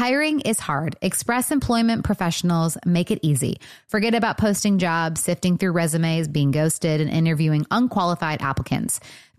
Hiring is hard. Express Employment professionals make it easy. Forget about posting jobs, sifting through resumes, being ghosted, and interviewing unqualified applicants.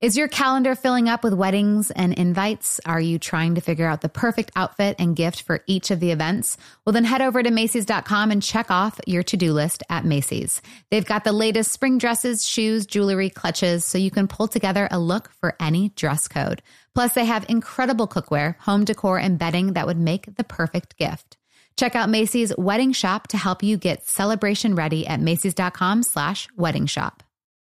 Is your calendar filling up with weddings and invites? Are you trying to figure out the perfect outfit and gift for each of the events? Well, then head over to Macy's.com and check off your to do list at Macy's. They've got the latest spring dresses, shoes, jewelry, clutches, so you can pull together a look for any dress code. Plus, they have incredible cookware, home decor, and bedding that would make the perfect gift. Check out Macy's Wedding Shop to help you get celebration ready at Macy's.com slash wedding shop.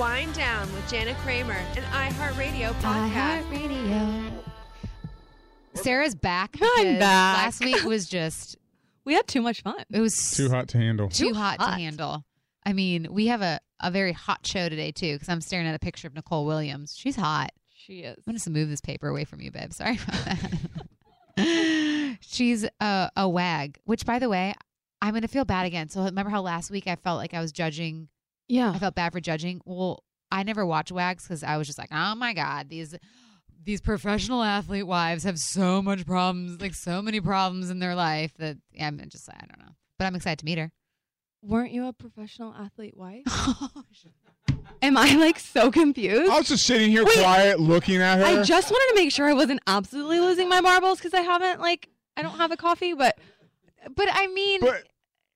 Wind Down with Jana Kramer, an iHeartRadio podcast. iHeartRadio. Sarah's back. I'm back. Last week was just We had too much fun. it was Too hot to handle. too Too hot, to handle. I mean, we have a, a very hot show today too because I'm staring at a picture of Nicole Williams. She's hot. She is. I'm gonna just move this paper away from you, babe. Sorry about that. She's a, a wag, which by the way, I'm gonna feel bad again. So remember how last week I felt like I was judging Yeah. I felt bad for judging. Well, I never watch Wags because I was just like, oh my god, these these professional athlete wives have so much problems, like so many problems in their life that yeah, I'm just I don't know. But I'm excited to meet her. Weren't you a professional athlete wife? Am I like so confused? I was just sitting here Wait. quiet, looking at her. I just wanted to make sure I wasn't absolutely losing my marbles because I haven't like I don't have a coffee, but but I mean, But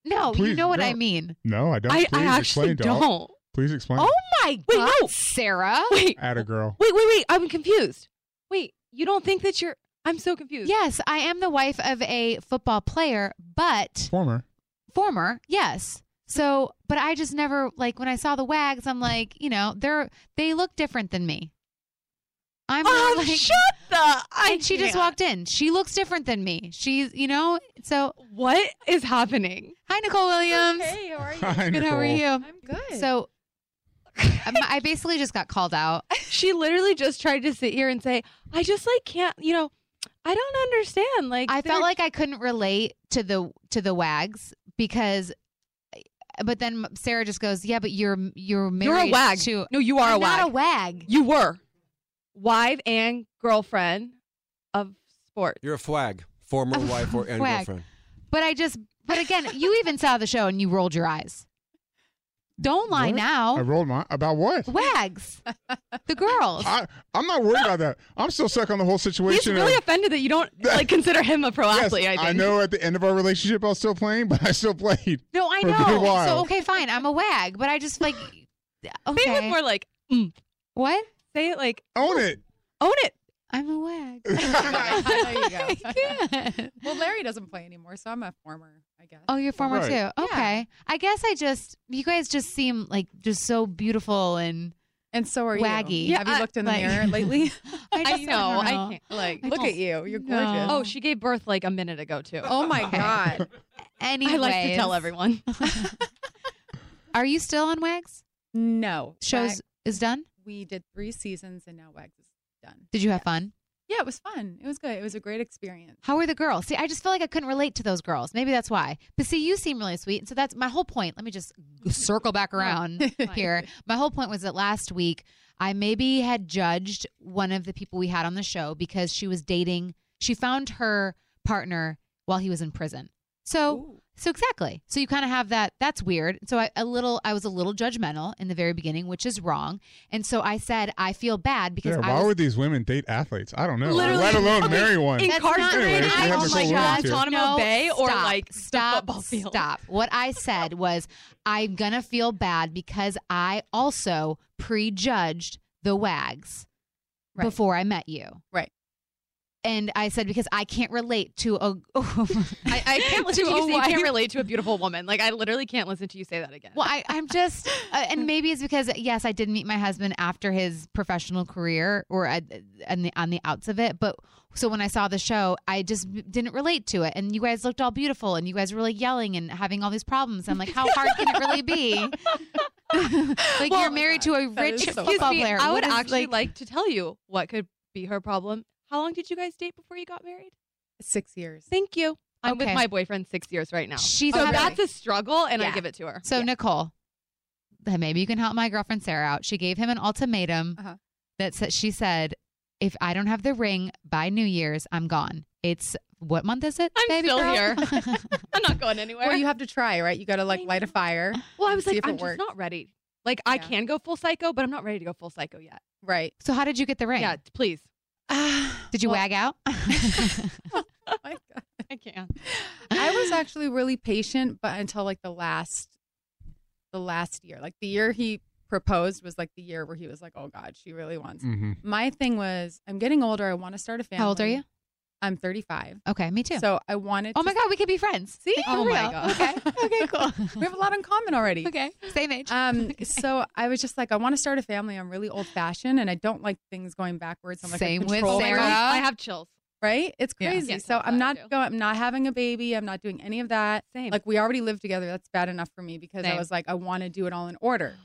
no, you know what I mean. no, I don't. I, Please I actually explain, don't. Please explain. Oh my Wait, god, no. Sarah. Wait, At a girl. wait, wait, wait. I'm confused. Wait, you don't think that you're I'm so confused. Yes, I am the wife of a football player, but Former. former, yes. So, but I just never like when I saw the wags, I'm like, you know, they're they look different than me. I'm Oh, like, shut the I and she just can't. walked in. She looks different than me. She's, you know, so What is happening? hi Nicole Williams. Hey, how are you? Hi, Good. How are you? I'm good. So, um, I basically just got called out. She literally just tried to sit here and say, I just like can't, you know, I don't understand. Like I felt like I couldn't relate to the to the wags because, but then Sarah just goes, yeah, but you're you're married you're a wag. to no, you are I'm a wag. not a wag. You were wife and girlfriend of sports. You're a fwag, former A wife or and fwag. girlfriend. But I just, but again, you even saw the show and you rolled your eyes. Don't lie What? I rolled my about what? Wags, the girls. I, I'm not worried about that. I'm still stuck on the whole situation. He's situation. really of, offended that you don't like consider him a pro yes, athlete. I think. I know at the end of our relationship I was still playing, but I still played. no, I for a good know. while. So okay, fine. I'm a wag, but I just like. Say it with more like mm. What? Say it like Own it. own it. I'm a wag. there you go. Well, Larry doesn't play anymore, so I'm a former, I guess. Oh, you're former Right. too. Okay. I guess I just you guys just seem like just so beautiful and and so are Waggy. you. Yeah, Have you looked in the like- mirror lately? I just I know. don't I can't like. I Look don't- at you. You're No. gorgeous. Oh, she gave birth like a minute ago too. Oh my Okay. god. Anyways, I like to tell everyone. Are you still on Wags? No. Shows Wag- is done. We did three seasons and now Wags is done. Did you have fun? Yeah, it was fun. It was good. It was a great experience. How were the girls? See, I just feel like I couldn't relate to those girls. Maybe that's why. But see, you seem really sweet. And so that's my whole point. Let me just circle back around here. My whole point was that last week I maybe had judged one of the people we had on the show because she was dating, she found her partner while he was in prison. So, so exactly. So you kind of have that. That's weird. So I a little, I was a little judgmental in the very beginning, which is wrong. And so I said I feel bad because Yeah, I why was, would these women date athletes? I don't know. Literally. Let alone Okay, marry one. That's not- Incarcerated Anyways, we I- have oh my God, romance here. Guantanamo Bay or, stop, like, the stop, football field? Stop. What I said was I'm gonna feel bad because I also prejudged the wags Right. before I met you. Right. And I said because I can't relate to a. I, I can't listen To to, a you say you can't relate to a beautiful woman. Like I literally can't listen to you say that again. Well, I, I'm just, uh, and maybe it's because yes, I did meet my husband after his professional career or at, on the on the outs of it. But so when I saw the show, I just didn't relate to it. And you guys looked all beautiful, and you guys were like yelling and having all these problems. I'm like, how hard can it really be? like Well, you're married to a rich so football me, player. I What would is, actually like, to tell you what could be her problem. How long did you guys date before you got married? Six years. Thank you. I'm with my boyfriend six years right now. She's so having- that's a struggle, and I give it to her. So Nicole, maybe you can help my girlfriend Sarah out. She gave him an ultimatum Uh-huh. that said she said, "If I don't have the ring by New Year's, I'm gone." It's what month is it? I'm baby still girl? here. I'm not going anywhere. Well, you have to try, right? You got to like light a fire. well, I was like, if it I'm just works. not ready. Like I can go full psycho, but I'm not ready to go full psycho yet. Right. so how did you get the ring? Yeah, please. Did you Well- wag out? Oh my God. I can't. I was actually really patient, but until like the last, the last year, like the year he proposed was like the year where he was like, "Oh God, she really wants." hmm My thing was, I'm getting older. I want to start a family. How old are you? I'm 35. Okay, me too. So I wanted. oh to- my God, we could be friends. See? Like, Oh for my. God. Okay. Okay. Cool. we have a lot in common already. okay. Same age. Um. So I was just like, I want to start a family. I'm really old fashioned, and I don't like things going backwards. I'm like Same with Sarah. freak, I have chills. right? It's Yeah. crazy. Yes, so that's I'm not going. I'm not having a baby. I'm not doing any of that. Same. Like we already live together. That's bad enough for me because I was like, I want to do it all in order.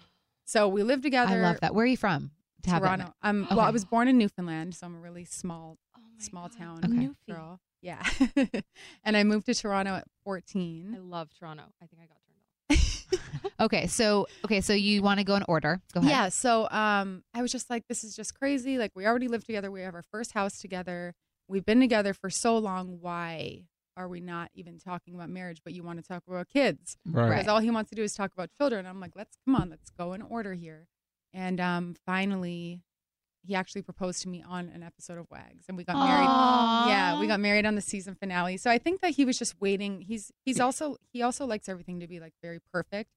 So we live together. I love that. Where are you from? To have that Toronto. Um. Well, I was born in Newfoundland, so I'm a really small, my small God. town Okay. Girl. Yeah. and I moved to Toronto at 14. I love Toronto. I think I got turned off. Okay, so okay, so you want to go in order? Go ahead. Yeah. So um, I was just like, this is just crazy. Like we already live together. We have our first house together. We've been together for so long. Why are we not even talking about marriage? But you want to talk about kids Right. because all he wants to do is talk about children. I'm like, let's come on, let's go in order here. And um, finally, he actually proposed to me on an episode of Wags, and we got married. Yeah, we got married on the season finale. So I think that he was just waiting. He's he's also he also likes everything to be like very perfect.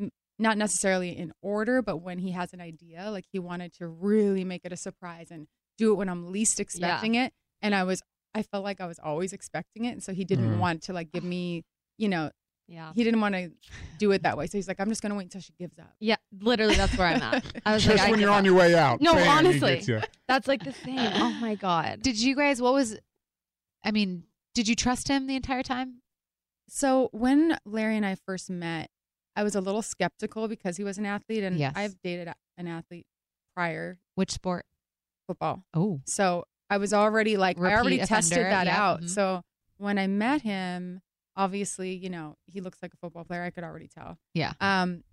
M- Not necessarily in order, but when he has an idea, like he wanted to really make it a surprise and do it when I'm least expecting it. And I was I felt like I was always expecting it, and so he didn't Mhm. want to like give me, you know, Yeah. he didn't want to do it that way. So he's like, I'm just gonna wait until she gives up. Yeah, literally, that's where I'm at. I was Just like, I when give you're on up. your way out. No, bam, he honestly. gets ya. That's like the same. Oh my god. Did you guys? What was? I mean, did you trust him the entire time? So when Larry and I first met, I was a little skeptical because he was an athlete, and Yes. I've dated an athlete prior Which sport? football. Oh, So I was already like, I already Repeat tested offender, that yeah, out. mhm. So when I met him, obviously, you know, he looks like a football player. I could already tell. Yeah. Um,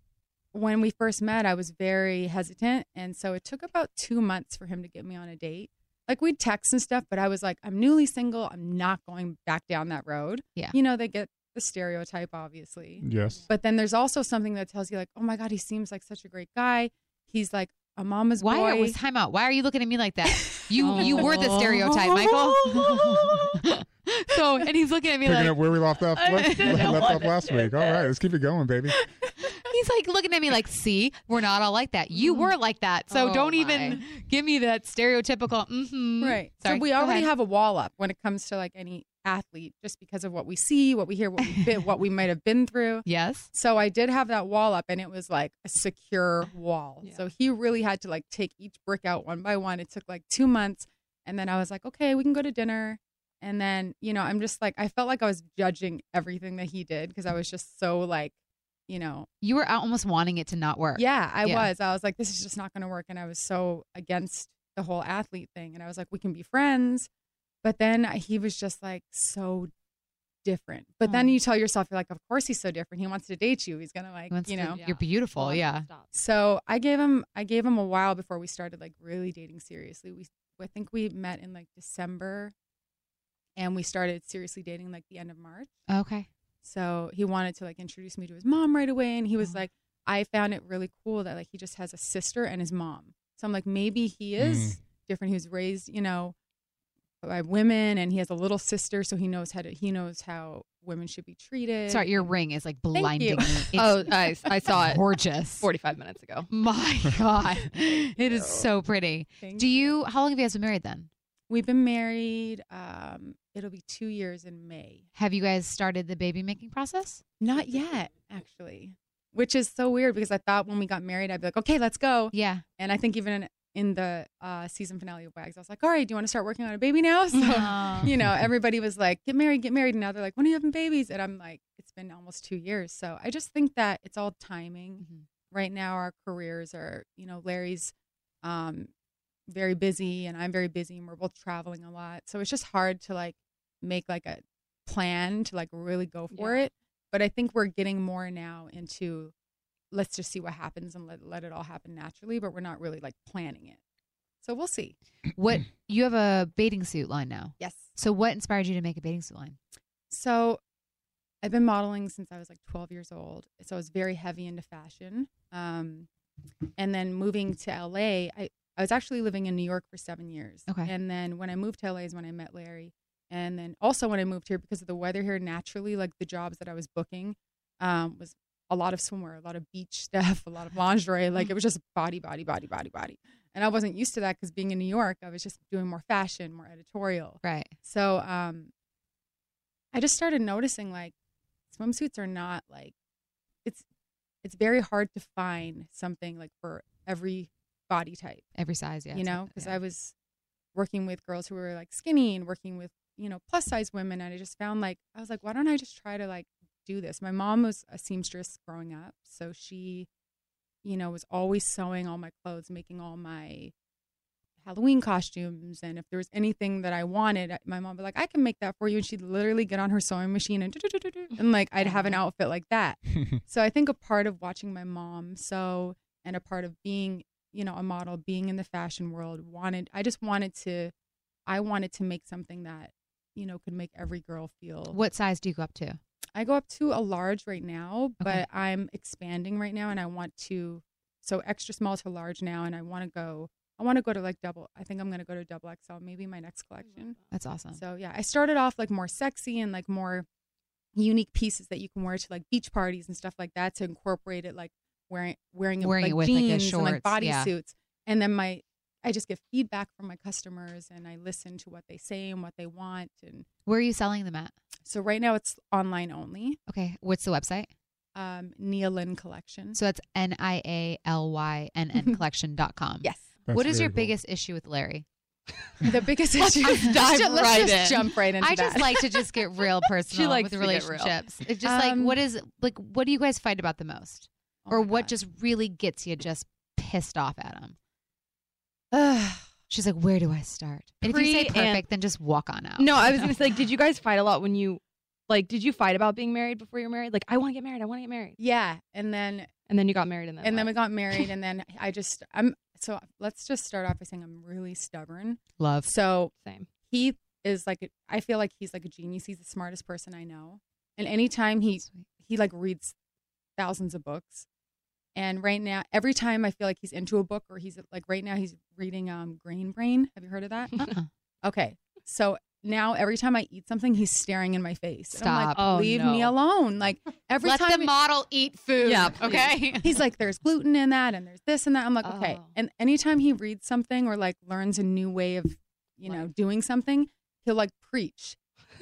when we first met, I was very hesitant. And so it took about two months for him to get me on a date. Like we'd text and stuff, but I was like, I'm newly single. I'm not going back down that road. Yeah. You know, they get the stereotype, obviously. Yes. But then there's also something that tells you, like, oh my God, he seems like such a great guy. He's like a mama's why boy. are, was time out? Why are you looking at me like that? You you were the stereotype, Michael. so and he's looking at me Picking like up where we left off, left, left off last week. All right, let's keep it going, baby. he's like looking at me like, see, we're not all like that. You were like that, so Oh, don't my. even give me that stereotypical. Mm-hmm. Right. Sorry. So we already have a wall up when it comes to like any athlete, just because of what we see, what we hear, what we been, what we might have been through. Yes. So I did have that wall up, and it was like a secure wall. Yeah. So he really had to like take each brick out one by one. It took like two months, and then I was like, okay, we can go to dinner. And then you know, I'm just like, I felt like I was judging everything that he did because I was just so like, you know, You were almost wanting it to not work. yeah, I Yeah. was. I was like, this is just not going to work, and I was so against the whole athlete thing. And I was like, we can be friends. But then he was just like so different. But then Aw. you tell yourself, you're like, of course he's so different. He wants to date you. He's gonna like, He wants you to- know. You're beautiful. Yeah. stop. So I gave him I gave him a while before we started like really dating seriously. We I think we met in like December and we started seriously dating like the end of March. Okay. So he wanted to like introduce me to his mom right away and he was Oh. like I found it really cool that like he just has a sister and his mom. So I'm like maybe he is different. He was raised, you know, by women and he has a little sister so he knows how to he knows how women should be treated. Sorry, your ring is like blinding me. Oh, I, I saw it gorgeous. 45 minutes ago. My God, it is so pretty. Thank Do you? How long have you guys been married then? We've been married. Um, it'll be two years in May. Have you guys started the baby making process? Not yet, actually, which is so weird because I thought when we got married, I'd be like, okay, let's go. Yeah. And I think even in, in the uh, season finale of Wags, I was like, all right, do you want to start working on a baby now? So, Aw. you know, everybody was like, get married, get married. And now they're like, when are you having babies? And I'm like, it's been almost two years. So I just think that it's all timing. Mhm. Right now, our careers are, you know, Larry's um, very busy and I'm very busy and we're both traveling a lot. So it's just hard to like make like a plan to like really go for Yeah. it. But I think we're getting more now into let's just see what happens and let, let it all happen naturally, but we're not really like planning it. So we'll see. What you have a bathing suit line now. Yes. So what inspired you to make a bathing suit line? So I've been modeling since I was like 12 years old. So I was very heavy into fashion. Um, and then moving to LA, I, I was actually living in New York for seven years. Okay. And then when I moved to LA is when I met Larry. And then also when I moved here, because of the weather here, naturally, like the jobs that I was booking um, was a lot of swimwear, a lot of beach stuff, a lot of lingerie. Like it was just body, body, body, body, body. And I wasn't used to that because being in New York, I was just doing more fashion, more editorial. Right. So um, I just started noticing like swimsuits are not like it's it's very hard to find something like for every body type, Every size. Yeah. you know, because I was working with girls who were like skinny and working with you know plus size women, and I just found like I was like, why don't I just try to like do this? My mom was a seamstress growing up, so she, you know, was always sewing all my clothes, making all my Halloween costumes, and if there was anything that I wanted, my mom would be like, "I can make that for you," and she'd literally get on her sewing machine and and like I'd have an outfit like that. So I think a part of watching my mom sew and a part of being, you know, a model, being in the fashion world, wanted I just wanted to, I wanted to make something that, you know, could make every girl feel. What size do you go up to? I go up to a large right now, but Okay. I'm expanding right now, and I want to, so extra small to large now, and I want to go. I want to go to like double. I think I'm going to go to double XL, maybe my next oh collection. That's awesome. So yeah, I started off like more sexy and like more unique pieces that you can wear to like beach parties and stuff like that to incorporate it like wearing wearing it Wearing with it like with, like, a jeans and like shorts, yeah. bodysuits. And then my I just get feedback from my customers and I listen to what they say and what they want. And Where are you selling them at? so right now it's online only. Okay. What's the website? Um, Nia Lynn collection. So that's N I A L Y N N collection.com. yes. That's what is your cool. biggest issue with Larry? The biggest issue. just dive let's right just in. jump right into I that. just like to just get real personal she likes with to real. relationships. It's just like Um, what is like what do you guys fight about the most? Oh or what God. just really gets you just pissed off at him? She's like, where do I start? And if you say Pre and- perfect, then just walk on out. No, I was gonna say, like, did you guys fight a lot when you, like, did you fight about being married before you were married? Like, I want to get married. I want to get married, yeah, and then and then you got married, and then and then we what? got married and then i just i'm so let's just start off by saying i'm really stubborn love. so same. he is like i feel like he's like a genius he's the smartest person i know and anytime he Sweet. he like reads thousands of books and right now every time i feel like he's into a book or he's like right now he's reading um grain brain have you heard of that Uh-uh. okay so now every time i eat something he's staring in my face And I'm like, Stop. Oh, leave me alone like every Let time the model eat food. Yeah, please. okay. he's like, there's gluten in that, and there's this and that. I'm like, okay. Oh. And anytime he reads something or like learns a new way of, you know, Life. doing something, he'll like preach,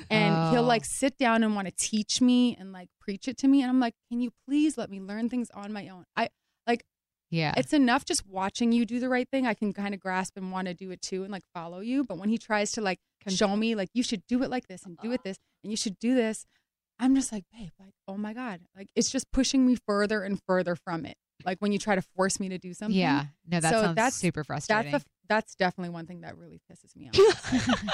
and he'll Oh. like sit down and want to teach me and like preach it to me. And I'm like, can you please let me learn things on my own? I like yeah. it's enough just watching you do the right thing. I can kind of grasp and want to do it too and like follow you. But when he tries to like show me like you should do it like this and do it uh-huh. this and you should do this, I'm just like, babe, like, oh my God. Like it's just pushing me further and further from it. Like when you try to force me to do something. yeah. No, that So sounds that's- super frustrating. That's the that's definitely one thing that really pisses me off.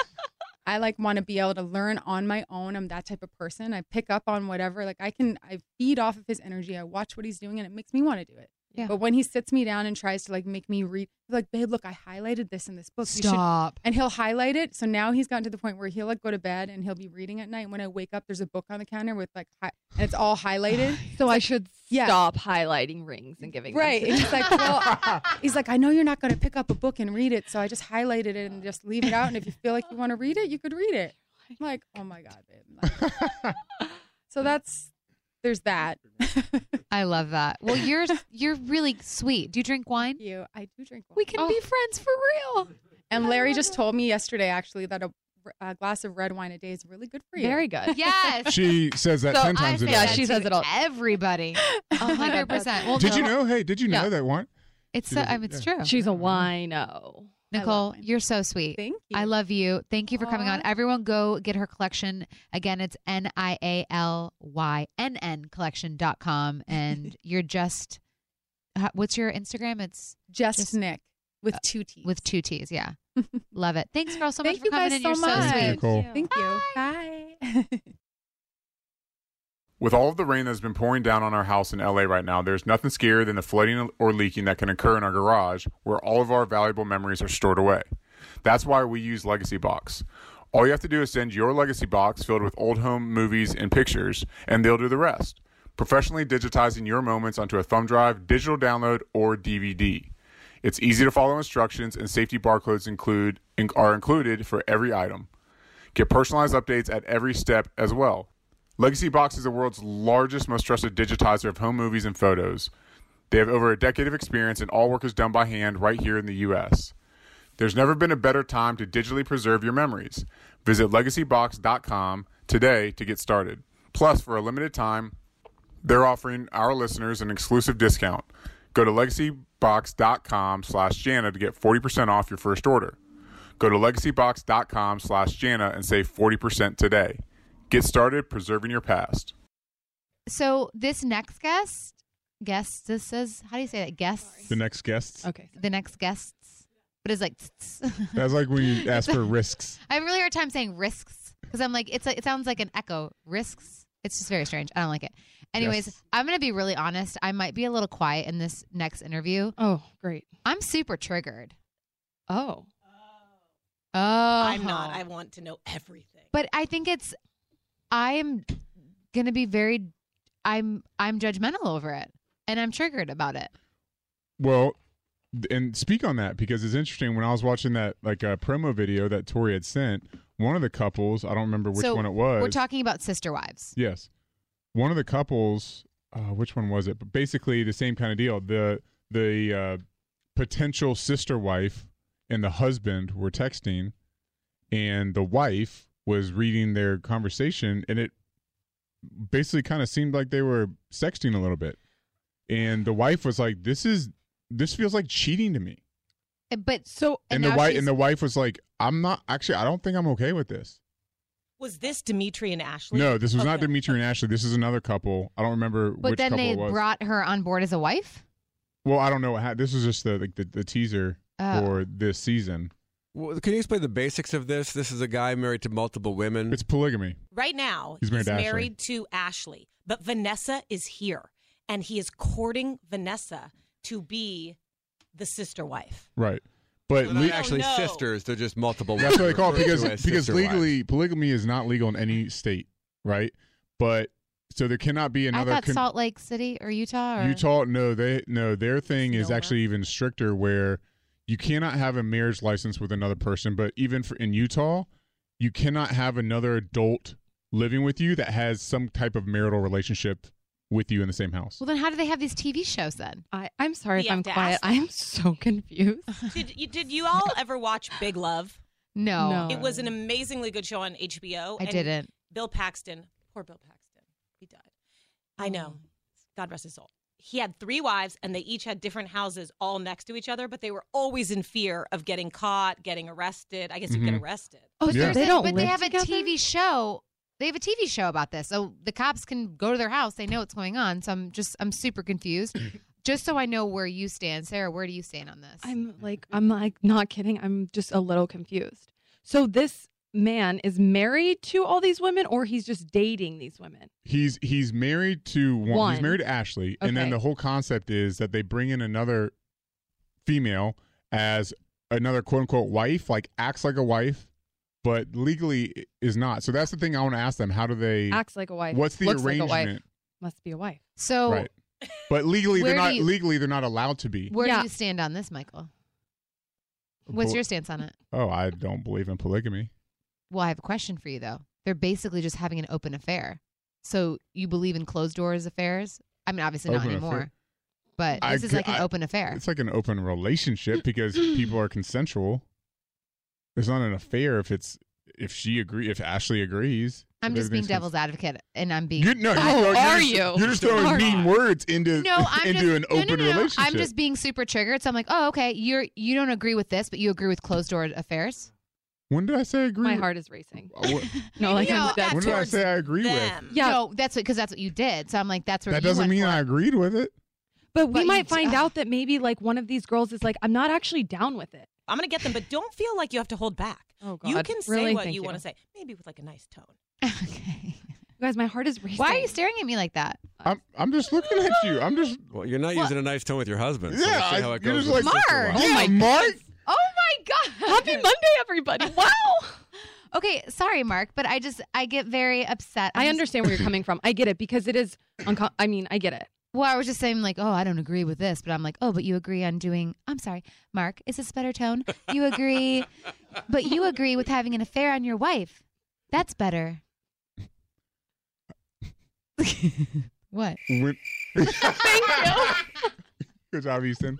I like want to be able to learn on my own. I'm that type of person. I pick up on whatever. Like I can, I feed off of his energy. I watch what he's doing, and it makes me want to do it. Yeah. But when he sits me down and tries to like make me read, like, babe, look, I highlighted this in this book. You should-" Stop. and he'll highlight it. So now he's gotten to the point where he'll like go to bed and he'll be reading at night. When I wake up, there's a book on the counter with like, hi- and it's all highlighted. So I should Yeah. stop highlighting rings and giving them Right. And he's like, well, he's like, I know you're not going to pick up a book and read it, so I just highlighted it and just leave it out. And if you feel like you want to read it, you could read it. I'm like, oh my god, babe. Like- so that's there's that. I love that. Well, you're you're really sweet. Do you drink wine? you, I do drink. Wine. We can be oh. friends for real. And Larry just told me yesterday, actually, that a, a glass of red wine a day is really good for you. Very good. Yes. She says that So ten I times a day. Yeah, she says it all- Everybody, a hundred percent. Well, Did you know? Hey, did you know Yeah. that one? It's so, I mean, it's yeah. true. She's a uh-huh. wino. I love Nicole, you're so sweet. Thank you. I love you. Thank you for coming on. Everyone go get her collection. Again, it's N I A L Y N N collection.com. And you're just, uh, what's your Instagram? It's just, just- Nick with uh, two T's. with two T's. Yeah. love it. Thanks, girl, so Thank much for you coming guys in. so You're so much. sweet. Nicole. Thank you. Bye. With all of the rain that's been pouring down on our house in LA right now, there's nothing scarier than the flooding or leaking that can occur in our garage where all of our valuable memories are stored away. That's why we use Legacy Box. All you have to do is send your Legacy Box filled with old home movies and pictures, and they'll do the rest. Professionally digitizing your moments onto a thumb drive, digital download, or DVD. It's easy to follow instructions, and safety barcodes include are included for every item. Get personalized updates at every step as well. Legacy Box is the world's largest, most trusted digitizer of home movies and photos. They have over a decade of experience, and all work is done by hand right here in the U.S. There's never been a better time to digitally preserve your memories. Visit legacybox.com today to get started. Plus, for a limited time, they're offering our listeners an exclusive discount. Go to legacybox.com slash Jana to get 40% off your first order. Go to legacybox.com slash Jana and save 40% today. Get started preserving your past. So this next guest, guest, this says, how do you say that? Guests? The next guests. Okay. the next guests. But it's like, That's like when you ask for risks. I have a really hard time saying risks because I'm like, it's a, it sounds like an echo. Risks. It's just very strange. I don't like it. Anyways, Yes. I'm going to be really honest. I might be a little quiet in this next interview. Oh, great. I'm super triggered. Oh. Oh. I'm not. I want to know everything. But I think it's, I'm going to be very, I'm, I'm judgmental over it and I'm triggered about it. Well, and speak on that because it's interesting. When I was watching that like uh, promo video that Tori had sent, one of the couples, I don't remember which So, one it was. We're talking about sister wives. Yes, one of the couples. Uh, which one was it? But basically, the same kind of deal. The the uh, potential sister wife and the husband were texting, and the wife was reading their conversation, and it basically kind of seemed like they were sexting a little bit. And the wife was like, "This is this feels like cheating to me." Uh, But So And, And the wife she's- and the wife was like, "I'm not actually. I don't think I'm okay with this." Was this Dimitri and Ashley? No, this was not Dimitri and Ashley. This is another couple. I don't remember but which then couple they it was. brought her on board as a wife. Well, I don't know. How, this was just the like the, the teaser Oh. for this season. Well, can you explain the basics of this? This is a guy married to multiple women. It's polygamy. Right now, He's married to Ashley. to Ashley, but Vanessa is here, and he is courting Vanessa to be the sister wife. Right. But They're le- actually oh, no. sisters. They're just multiple. that's what they call it because because sister wives. legally polygamy is not legal in any state, right? But so there cannot be another I thought con- Salt Lake City or Utah or Utah. No, they no. Their thing is actually even stricter, where you cannot have a marriage license with another person. But even for in Utah, you cannot have another adult living with you that has some type of marital relationship with you in the same house. Well, then how do they have these TV shows then? I, I'm sorry We if have I'm to quiet. ask them. I'm so confused. Did you, did you all ever watch Big Love? No, No. It was an amazingly good show on HBO. I and didn't. Bill Paxton, poor Bill Paxton, he died. I know. Mm. God rest his soul. He had three wives, and they each had different houses all next to each other, but they were always in fear of getting caught, getting arrested. I guess you get Mhm. arrested. Oh, But, Yeah. they a- don't but they have together? a TV show. They have a TV show about this, so the cops can go to their house. They know what's going on. So I'm just I'm super confused. just so I know where you stand, Sarah. Where do you stand on this? I'm like, I'm like, not kidding. I'm just a little confused. So this man is married to all these women, or he's just dating these women? He's he's married to one. He's married to Ashley, and then the whole concept is that they bring in another female as another quote unquote wife, like acts like a wife, but legally is not. So that's the thing I want to ask them. How do they? Acts like a wife. what's the looks like a arrangement? wife. Must be a wife. so right. But legally, they're not. you- legally, they're not allowed to be. where Yeah. do you stand on this, Michael? What's Pol- your stance on it? Oh, I don't believe in polygamy. Well, I have a question for you though. They're basically just having an open affair. So you believe in closed doors affairs? I mean, obviously not Open anymore. affair. But I this is g- like an I- open affair. It's like an open relationship because people are consensual. It's not an affair if it's if she agree if Ashley agrees. I'm if just being everything's devil's advocate, and I'm being. You're, no, Oh, you're, are you're you? Just, you're just throwing Are mean you? words into No, I'm into just, an no, open no, no, no. relationship. I'm just being super triggered. So I'm like, oh, okay, you're you don't agree with this, but you agree with closed door affairs. When did I say I agree? My with- heart is racing. Uh, No, like You know, I'm dead. when did I say I agree with? them. Yeah. No, that's because that's what you did. So I'm like, that's where That you doesn't went mean for I agreed with it. But we But might find ugh. out that maybe like one of these girls is like, I'm not actually down with it. I'm gonna get them, but don't feel like you have to hold back. Oh God, You can say Really? what Thank you, want to say, maybe with like a nice tone. okay. You guys, my heart is racing. Why are you staring at me like that? I'm I'm just looking at you. I'm just Well, you're not using a nice tone with your husband. Yeah, let's see I- how it you're goes just like- Mark. Wives. oh my Mark. Oh my god! Happy Monday, everybody! Wow. Okay, sorry, Mark, but I just I get very upset. I I'm- understand where you're coming from. I get it because it is. Unco- I mean, I get it. Well, I was just saying like, oh, I don't agree with this, but I'm like, oh, but you agree on doing. I'm sorry, Mark. Is this better tone? You agree, but you agree with having an affair on your wife. That's better. what? When, Thank you. Good job, Easton.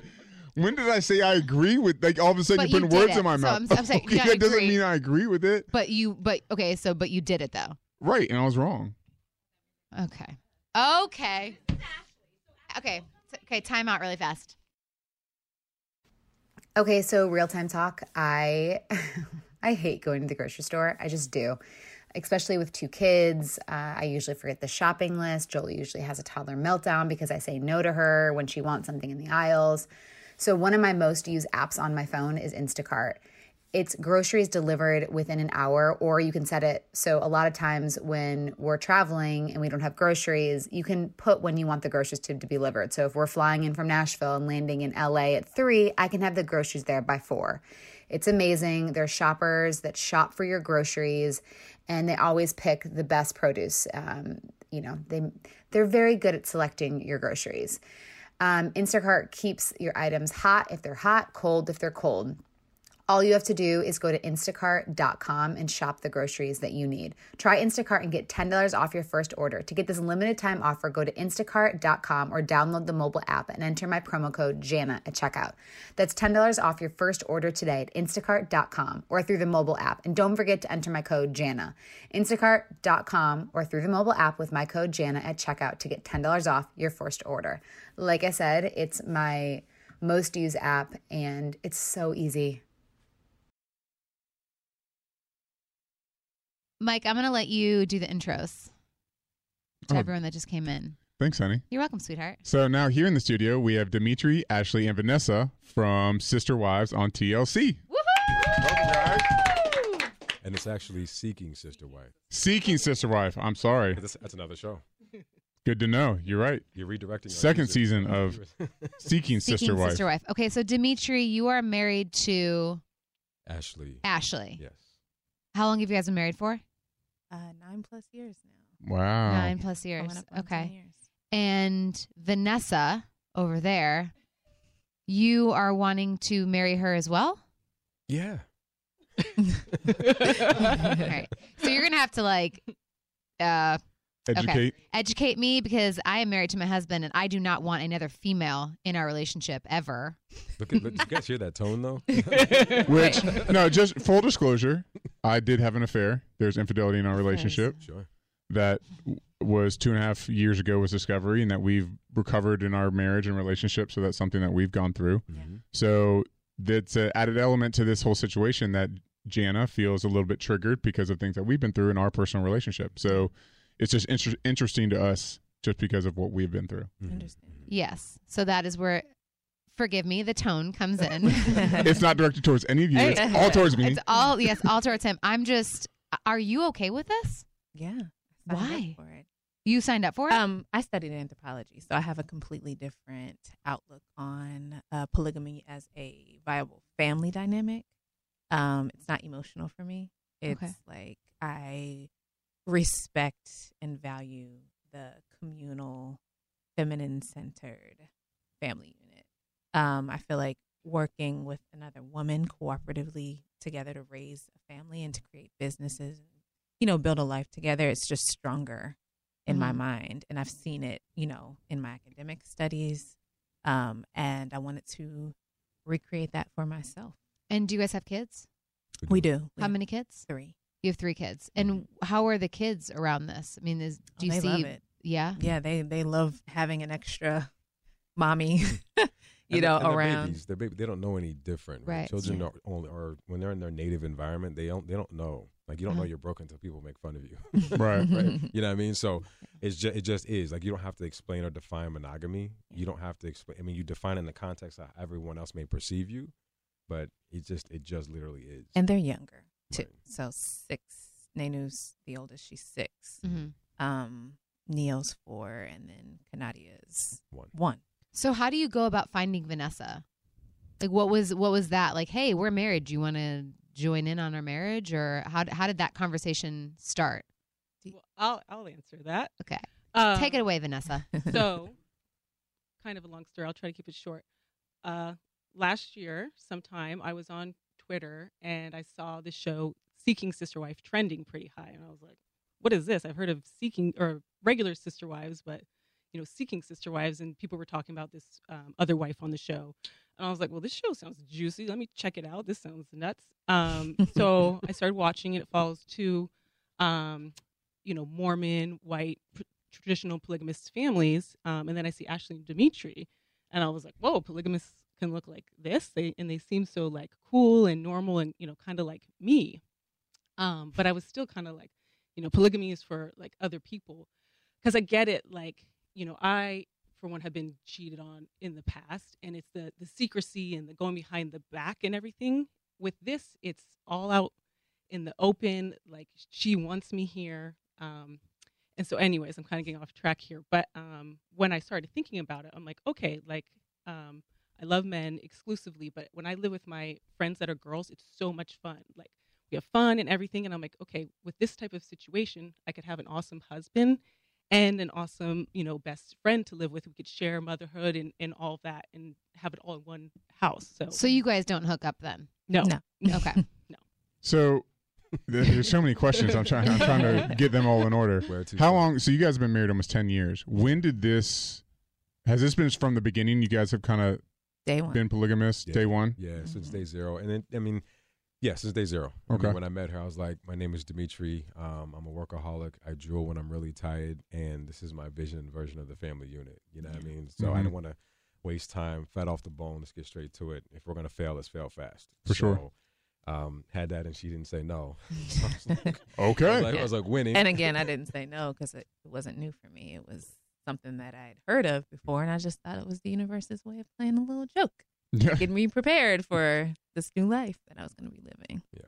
When did I say I agree with? Like all of a sudden But you're you putting words did in my it. So mouth. I'm- I'm saying okay, gotta that doesn't mean I agree with it. But you, but okay, so but you did it though. Right, and I was wrong. Okay. Okay. Okay. Okay. Time out really fast. Okay, so real time talk. I I hate going to the grocery store. I just do. Especially with two kids. Uh, I usually forget the shopping list. Jolie usually has a toddler meltdown because I say no to her when she wants something in the aisles. So, one of my most used apps on my phone is Instacart. It's groceries delivered within an hour, or you can set it so a lot of times when we're traveling and we don't have groceries, you can put when you want the groceries to, to be delivered. So if we're flying in from Nashville and landing in LA at three, I can have the groceries there by four. It's amazing. There's shoppers that shop for your groceries, and they always pick the best produce. Um, you know, they they're very good at selecting your groceries. Um, Instacart keeps your items hot if they're hot, cold if they're cold. All you have to do is go to instacart.com and shop the groceries that you need. Try Instacart and get $10 off your first order. To get this limited time offer, go to instacart.com or download the mobile app and enter my promo code JANA at checkout. That's $10 off your first order today at instacart.com or through the mobile app. And don't forget to enter my code JANA. Instacart.com or through the mobile app with my code JANA at checkout to get $10 off your first order. Like I said, it's my most used app and it's so easy. Mike, I'm gonna let you do the intros to Oh. everyone that just came in. Thanks, honey. You're welcome, sweetheart. So now here in the studio we have Dimitri, Ashley, and Vanessa from Sister Wives on TLC. Woohoo! Welcome, and it's actually Seeking Sister Wife. Seeking Sister Wife. I'm sorry. That's, that's another show. Good to know. You're right. You're redirecting. Second users. season of Seeking Speaking Sister Wife. sister wife. Okay, so Dimitri, you are married to Ashley. Ashley. Yes. How long have you guys been married for? Uh, nine plus years now. Wow. Nine plus years. Coming up on 10 Okay. years. And Vanessa over there, you are wanting to marry her as well? Yeah. All right. So you're gonna have to like uh Educate. educate me because I am married to my husband and I do not want another female in our relationship ever. Look at, look, you guys hear that tone though? Which no, just full disclosure, I did have an affair. There's infidelity in our relationship Sure. that was two and a half years ago was discovery, and that we've recovered in our marriage and relationship. So that's something that we've gone through. Mm-hmm. So that's an added element to this whole situation that Jana feels a little bit triggered because of things that we've been through in our personal relationship. So it's just inter- interesting to us just because of what we've been through. Understand. Yes. So that is where, forgive me, the tone comes in. it's not directed towards any of you. It's all towards me. It's all yes, all towards him. I'm just. Are you okay with this? Yeah. I signed up Why? For it. You signed up for it. Um, I studied anthropology, so I have a completely different outlook on uh, polygamy as a viable family dynamic. Um, it's not emotional for me. It's Okay. like I respect and value the communal, feminine centered family unit. Um, I feel like working with another woman cooperatively together to raise a family and to create businesses and you know build a life together it's just stronger in my Mhm. mind and i've seen it you know in my academic studies um, and i wanted to recreate that for myself and do you guys have kids? we do How many kids? three You have three kids. And how are the kids around this? I mean, is, do Oh, you they see? love it. Yeah. yeah they they love having an extra mommy you And know they're- and they're around babies. They're baby, they don't know any different. Right. Children Yeah. are only are when they're in their native environment. They don't they don't know. Like you don't know Uh-huh. you're broken until people make fun of you. Right. right. You know what I mean? So it's just it just is like you don't have to explain or define monogamy. You don't have to explain. I mean, you define it in the context of how everyone else may perceive you, but it just it just literally is. and they're younger too Right. so six Nenu's the oldest she's 6 hmm um neo's four and then kanadia is One. one So how do you go about finding Vanessa? Like, what was what was that? Like, hey, we're married. Do you want to join in on our marriage, or how how did that conversation start? Well, I'll I'll answer that. Okay, Um, take it away, Vanessa. so, kind of a long story. I'll try to keep it short. Uh, last year, sometime, I was on Twitter and I saw the show Seeking Sister Wife trending pretty high, and I was like, "What is this?" I've heard of Seeking or regular Sister Wives, but you know, Seeking Sister Wives, and people were talking about this um, other wife on the show, and I was like, "Well, this show sounds juicy. Let me check it out. This sounds nuts." Um, so I started watching it. It follows two, um, you know, Mormon white pr- traditional polygamist families, um, and then I see Ashley and Dimitri, and I was like, "Whoa, polygamists can look like this." They and they seem so like cool and normal, and you know, kind of like me. Um, but I was still kind of like, you know, polygamy is for like other people, because I get it. Like, you know, I for one have been cheated on in the past, and it's the the secrecy and the going behind the back and everything. With this, it's all out in the open. Like she wants me here. Um, and so, anyways, I'm kind of getting off track here. But um, when I started thinking about it, I'm like, okay, like um, I love men exclusively, but when I live with my friends that are girls, it's so much fun. Like we have fun and everything. And I'm like, okay, with this type of situation, I could have an awesome husband and an awesome, you know, best friend to live with. We could share motherhood and, and all of that and have it all in one house. So, So you guys don't hook up then? no, No. Okay. No. So there's so many questions. I'm trying. I'm trying to get them all in order. Where to How long? So you guys have been married almost ten years. When did this? Has this been from the beginning? You guys have kind of day one been polygamous Yeah. day one. Yeah, since day zero, and then I mean, yeah, since day zero. I mean, Okay. when I met her, I was like, "My name is Dimitri. Um, I'm a workaholic. I drool when I'm really tired, and this is my vision and version of the family unit." You know what I mean? So I Mhm. don't want to waste time. Fat off the bone. Let's get straight to it. If we're gonna fail, let's fail fast. For sure. Um, had that, and she didn't say no. So I was like- Okay. I was like, I was like winning. And again, I didn't say no because it, it wasn't new for me. It was something that I'd heard of before, and I just thought it was the universe's way of playing a little joke, Yeah. getting me prepared for this new life that I was going to be living. Yeah.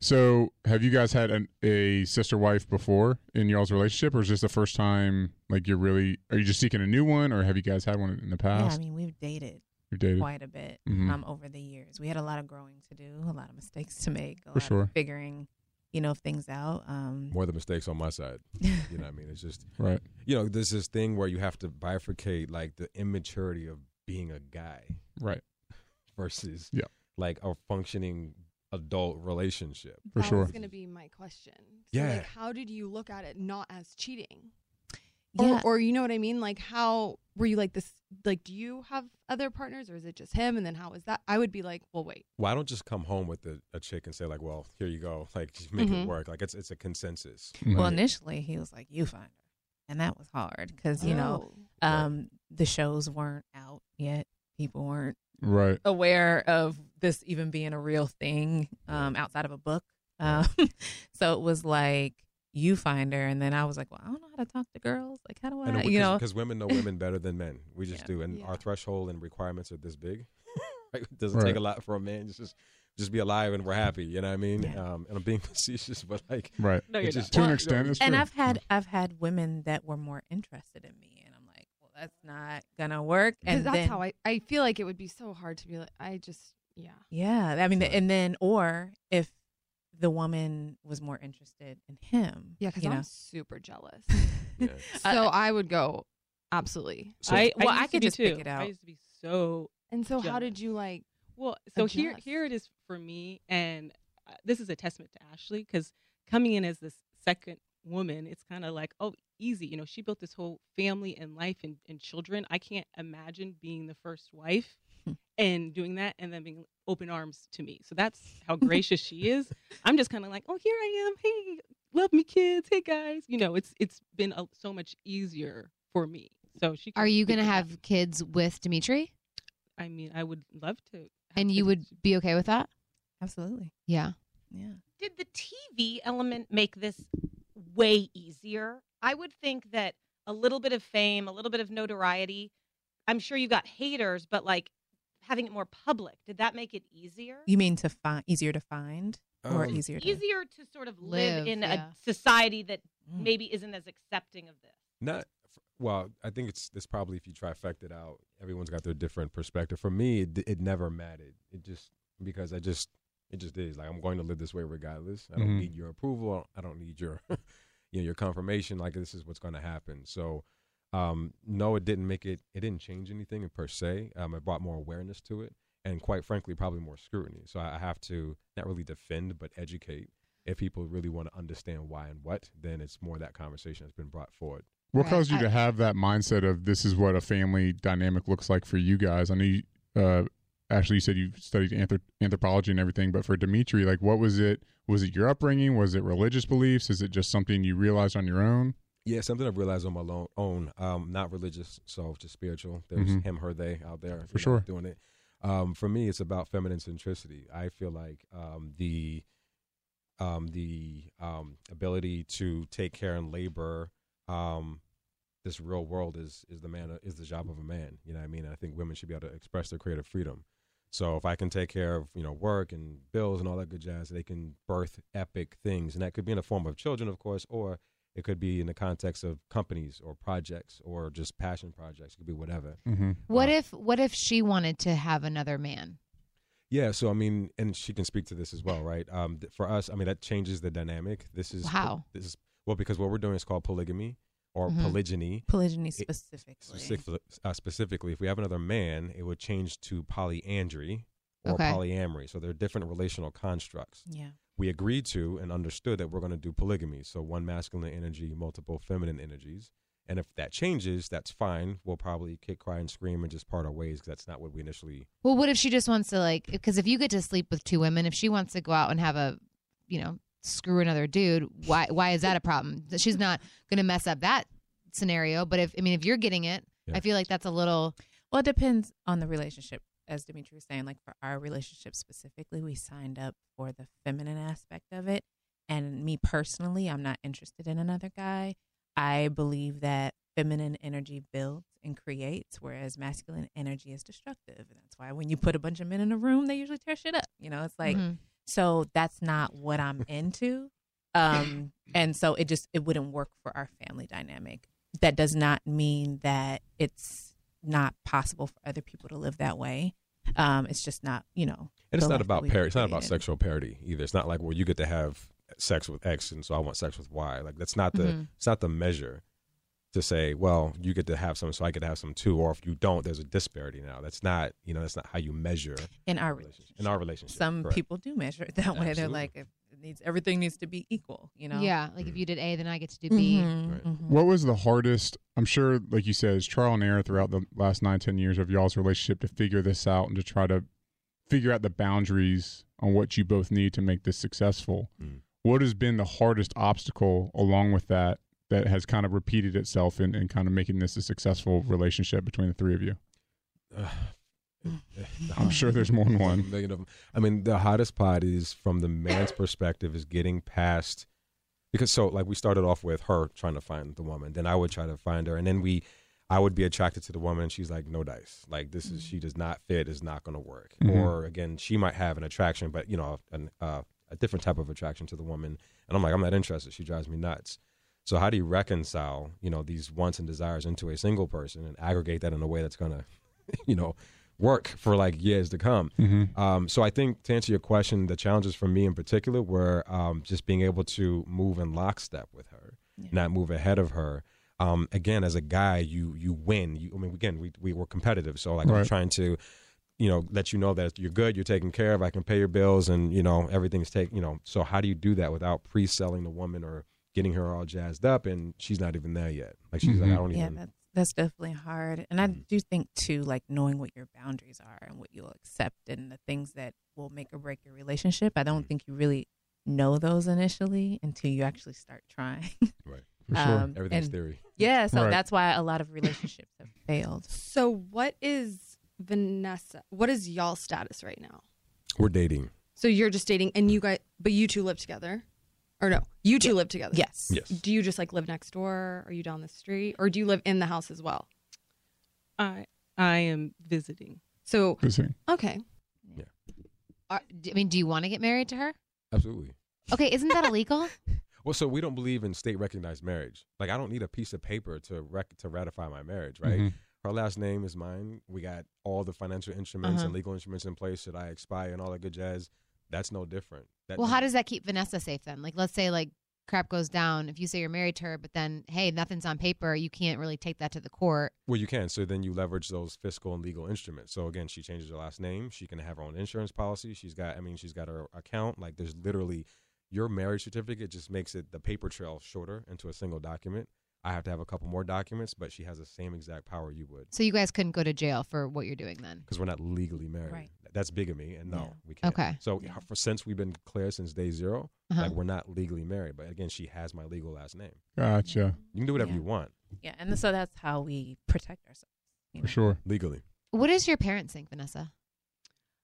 So, have you guys had an, a sister wife before in y'all's relationship, or is this the first time? Like, you're really are you just seeking a new one, or have you guys had one in the past? Yeah. I mean, we've dated You've dated. quite a bit Mhm. um, over the years. We had a lot of growing to do, a lot of mistakes to make, a For lot sure. of figuring, you know, things out. Um, More the mistakes on my side. You know what I mean? It's just Right. you know, there's this thing where you have to bifurcate like the immaturity of being a guy Right. versus Yeah. like a functioning adult relationship. For that sure. was going to be my question. So, Yeah. like, how did you look at it not as cheating? yeah, Or, or you know what I mean? Like, how were you like this? Like, do you have other partners, or is it just him? And then how is that? I would be like, well, wait. Well, I don't just come home with a, a chick and say like, "Well, here you go," like just make Mhm. it work. Like it's it's a consensus. Well, initially he was like, "You find her," and that was hard because you know Oh. um, the shows weren't out yet. People weren't Right. aware of this even being a real thing um, outside of a book. Um, so it was like, you find her, and then I was like, well, I don't know how to talk to girls. Like, how do I, And you know? because women know women better than men. We just Yeah. do, and Yeah. our threshold and requirements are this big. Like, it doesn't Right. take a lot for a man. Just just just be alive and we're happy. You know what I mean? Um, and I'm being facetious, but like, Right. No, you're just- not. To an extent, it's and true. I've had I've had women that were more interested in me, and I'm like, well, that's not gonna work. And that's then, how I, I feel like it would be so hard to be like, I just, yeah. yeah, I mean, and then or if the woman was more interested in him, Yeah, because you I'm know, super jealous. Yeah. so I would go, absolutely. So- I, Well, I used to could be just pick too. it out. I used to be so. And so, how did you like? Well, so here here it is for me, and uh, this is a testament to Ashley because coming in as this second woman, it's kind of like oh easy, you know. She built this whole family and life and, and children. I can't imagine being the first wife Hmm. and doing that, and then being open arms to me. So that's how gracious she is. I'm just kind of like, oh, here I am. Hey, love me, kids. Hey, guys. You know, it's it's been a, so much easier for me. So she. Are you going to that. have kids with Dimitri? I mean, I would love to. And you would be okay with that? absolutely, Yeah. yeah. Did the TV element make this way easier? I would think that a little bit of fame, a little bit of notoriety, I'm sure you got haters, but like having it more public, did that make it easier? You mean to find easier to find or Um, easier to easier to sort of live, Live, in yeah. a society that Mm. maybe isn't as accepting of this. Not well. I think it's it's probably if you trifecta it out, everyone's got their different perspective. For me, it, it never mattered. It just because I just it just is like I'm going to live this way regardless. I don't Mhm. need your approval. I don't need your you know your confirmation. Like this is what's going to happen. So. Um, no, it didn't make it. It didn't change anything per se. Um, it brought more awareness to it, and quite frankly, probably more scrutiny. So I I have to not really defend, but educate. If people really want to understand why and what, then it's more that conversation that's been brought forward. What Right. caused you I- to have that mindset of this is what a family dynamic looks like for you guys? I know you, uh, Ashley, you said you studied anthrop- anthropology and everything, but for Dimitri, like, what was it? Was it your upbringing? Was it religious beliefs? Is it just something you realized on your own? Yeah, something I've realized on my lo- own. Um, not religious, so just spiritual. There's Mhm. him, her, they out there For sure. doing it. Um, for me, it's about feminine centricity. I feel like um, the um, the um, ability to take care and labor um, this real world is is the man is the job of a man. You know what I mean? I think women should be able to express their creative freedom. So if I can take care of you know work and bills and all that good jazz, they can birth epic things, and that could be in the form of children, of course, or it could be in the context of companies or projects or just passion projects. It could be whatever. Mm-hmm. What Uh, if what if she wanted to have another man? Yeah, so I mean, and she can speak to this as well, right? Um, th- for us, I mean, that changes the dynamic. This is How? This is well because what we're doing is called polygamy or Mhm. polygyny. polygyny It- specifically. Specific, uh, specifically, if we have another man, it would change to polyandry or Okay. polyamory. So they're different relational constructs. Yeah. We agreed to and understood that we're going to do polygamy. So one masculine energy, multiple feminine energies. And if that changes, that's fine. We'll probably kick, cry, and scream and just part our ways because that's not what we initially Well, what if she just wants to like because if you get to sleep with two women, if she wants to go out and have a, you know, screw another dude, why why is that a problem? She's not going to mess up that scenario, but if I mean if you're getting it, Yeah. I feel like that's a little Well, it depends on the relationship. As Dimitri was saying, like for our relationship specifically, we signed up for the feminine aspect of it. And me personally, I'm not interested in another guy. I believe that feminine energy builds and creates, whereas masculine energy is destructive. And that's why when you put a bunch of men in a room, they usually tear shit up. You know, it's like, Mhm. so that's not what I'm into. Um, and so it just, it wouldn't work for our family dynamic. That does not mean that it's not possible for other people to live that way. Um, it's just not, you know. And it's not about we've parity. It's not about sexual parity either. It's not like well, you get to have sex with X, and so I want sex with Y. Like that's not the Mm-hmm. Mhm. it's not the measure to say, well, you get to have some, so I get to have some too, or if you don't, there's a disparity now. That's not you know that's not how you measure in our relationship. In our relationship, Some correct. people do measure it that way. They're like, if it needs everything needs to be equal. You know. yeah. Like if you did A, then I get to do B. Mhm, Right. mhm. What was the hardest? I'm sure, like you said, it's trial and error throughout the last nine, ten years of y'all's relationship to figure this out and to try to figure out the boundaries on what you both need to make this successful. Mm. What has been the hardest obstacle along with that that has kind of repeated itself in, in kind of making this a successful relationship between the three of you? I'm sure there's more than one. Million of them. I mean, the hottest part is from the man's perspective is getting past because so like we started off with her trying to find the woman, then I would try to find her, and then we. I would be attracted to the woman, and she's like, "No dice. Like this is she does not fit. Is not going to work." Mhm. Or again, she might have an attraction, but you know, an, uh, a different type of attraction to the woman, and I'm like, I'm not interested. She drives me nuts. So how do you reconcile, you know, these wants and desires into a single person and aggregate that in a way that's going to, you know, work for like years to come? Mhm. Um, so I think to answer your question, the challenges for me in particular were um, just being able to move in lockstep with her, not move ahead of her. Um, again, as a guy, you you win. You, I mean, again, we we were competitive, so like I'm trying to, you know, let you know that you're good, you're taken care of. I can pay your bills, and you know everything's taken. You know, so how do you do that without pre-selling the woman or getting her all jazzed up, and she's not even there yet? Like she's like, I don't yeah, even. that's that's definitely hard. And I mm. do think too, like knowing what your boundaries are and what you'll accept and the things that will make or break your relationship. I don't mm. think you really know those initially until you actually start trying. Right. For sure. Um, Everything's and- theory. Yeah, so Right. that's why a lot of relationships have failed. So what is Vanessa? What is y'all status right now? We're dating. So you're just dating, and you guys, but you two live together, or no? You two live together. Yes. Yes. Do you just like live next door? Are you down the street, or do you live in the house as well? I I am visiting. So Visiting. okay, Are, I mean, do you want to get married to her? Absolutely. Okay, isn't that illegal? Well, so we don't believe in state recognized marriage. Like I don't need a piece of paper to rec- to ratify my marriage, right? Mhm. Her last name is mine. We got all the financial instruments Uh-huh. and legal instruments in place. Should I expire and all that good jazz? That's no different. That, well, how does that keep Vanessa safe then? Like, let's say like crap goes down. If you say you're married to her, but then hey, nothing's on paper, you can't really take that to the court. Well, you can. So then you leverage those fiscal and legal instruments. So again, she changes her last name. She can have her own insurance policy. She's got. I mean, she's got her account. Like there's literally your marriage certificate just makes it the paper trail shorter into a single document. I have to have a couple more documents, but she has the same exact power you would. So you guys couldn't go to jail for what you're doing then. because we're not legally married. Right. That's bigamy, and no, Yeah. we can't. Okay. So for, since we've been clear since day 0 Uh-huh. like we're not legally married. But again, she has my legal last name. Gotcha. You can do whatever Yeah. you want Yeah, and so that's how we protect ourselves. you For know? sure. legally. What does your parents think, Vanessa?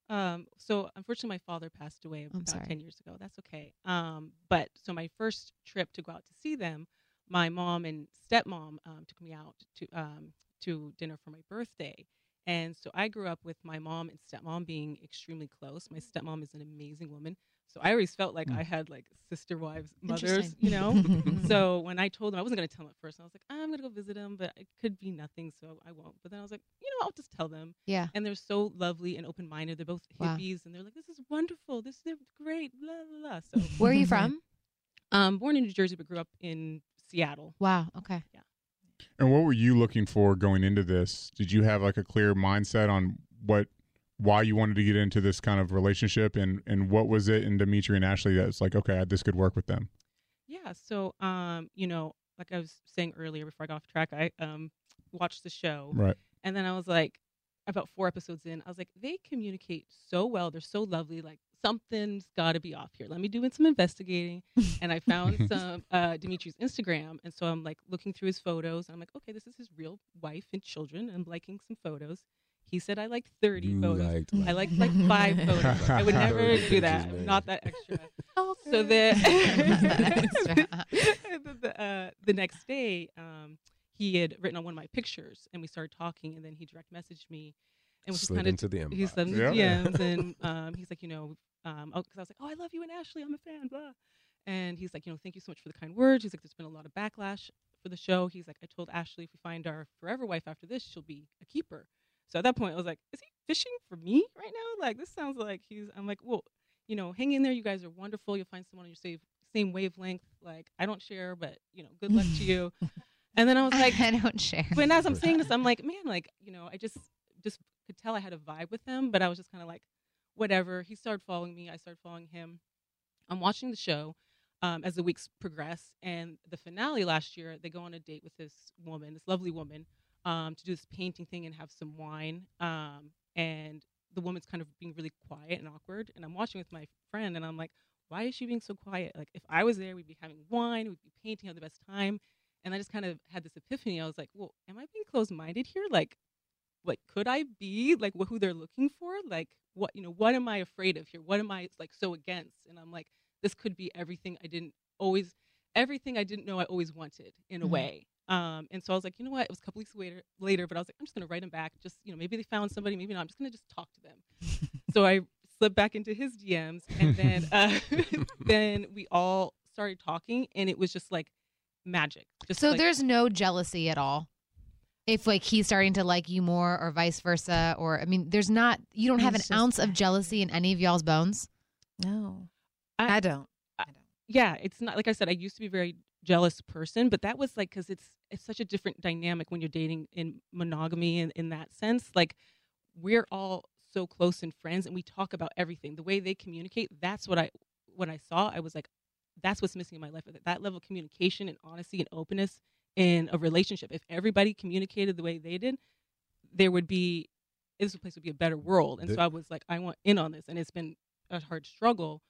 Um, so unfortunately, my father passed away I'm about sorry. ten years ago. That's okay. Um, but so my first trip to go out to see them, my mom and stepmom um, took me out to um, to dinner for my birthday, and so I grew up with my mom and stepmom being extremely close. My stepmom is an amazing woman, so I always felt like Mm. I had like sister wives, mothers, you know. so when I told them, I wasn't going to tell them at first. I was like, I'm going to go visit them, but it could be nothing, so I won't. But then I was like, you know, I'll just tell them Yeah. and they're so lovely and open minded. They're both Wow. hippies, and they're like, "This is wonderful. This is great." Blah blah blah. So, Where are you from? um, born in New Jersey, but grew up in Seattle. Wow. Okay. And what were you looking for going into this? Did you have like a clear mindset on what, why you wanted to get into this kind of relationship, and and what was it in Dimitri and Ashley that was like, okay, this could work with them? Yeah. So, um, you know, like I was saying earlier before I got off track, I um watched the show, Right. and then I was like, about four episodes in, I was like, they communicate so well. They're so lovely. Like something's got to be off here. Let me do some investigating. and I found some uh, Dimitri's Instagram, and so I'm like looking through his photos, and I'm like, okay, this is his real wife and children. I'm liking some photos. He said I liked 30 You photos. liked, I like, liked like five photos. I would never 30 do that. pictures, man. Not that extra. So then, the, the, uh, the next day, um, he had written on one of my pictures, and we started talking, and then he direct messaged me, and was just Slid kind of into the inbox. he slid Yeah. DMs, and um, he's like, you know, um, because I was like, oh, I love you and Ashley, I'm a fan, blah, and he's like, you know, thank you so much for the kind words. He's like, there's been a lot of backlash for the show. He's like, I told Ashley if we find our forever wife after this, she'll be a keeper. So at that point, I was like, is he fishing for me right now? Like, this sounds like he's. I'm like, well, you know, hang in there. You guys are wonderful. You'll find someone on your same same wavelength. Like, I don't share, but you know, good luck to you. And then I was like, I don't share. but as I'm saying this, I'm like, man, like, you know, I just just could tell I had a vibe with him, but I was just kind of like, whatever. He started following me. I started following him. I'm watching the show um, as the weeks progress, and the finale last year, they go on a date with this woman, this lovely woman, um, to do this painting thing and have some wine. Um, and the woman's kind of being really quiet and awkward. And I'm watching with my friend, and I'm like, why is she being so quiet? Like, if I was there, we'd be having wine, we'd be painting, have the best time. And I just kind of had this epiphany. I was like, well, am I being closed minded here? Like, like could I be like who they're looking for? Like, what you know, what am I afraid of here? What am I like so against? And I'm like, this could be everything I didn't always. everything I didn't know I always wanted in a Mhm. way. Um, and so I was like, you know what? It was a couple weeks later, later, but I was like, I'm just gonna write him back. Just you know, maybe they found somebody, maybe not. I'm just gonna just talk to them. so I slipped back into his DMs, and then uh, then we all started talking, and it was just like magic. Just So like, there's no jealousy at all. If like he's starting to like you more or vice versa, or I mean, there's not you don't have an He's just ounce of jealousy in any of y'all's bones. No, I, I don't. yeah, it's not like I said. I used to be a very jealous person, but that was like because it's it's such a different dynamic when you're dating in monogamy in, in that sense. Like we're all so close and friends, and we talk about everything. The way they communicate, that's what I when I saw, I was like, that's what's missing in my life. That level of communication and honesty and openness in a relationship. If everybody communicated the way they did, there would be this place would be a better world. And The- so I was like, I want in on this, and it's been a hard struggle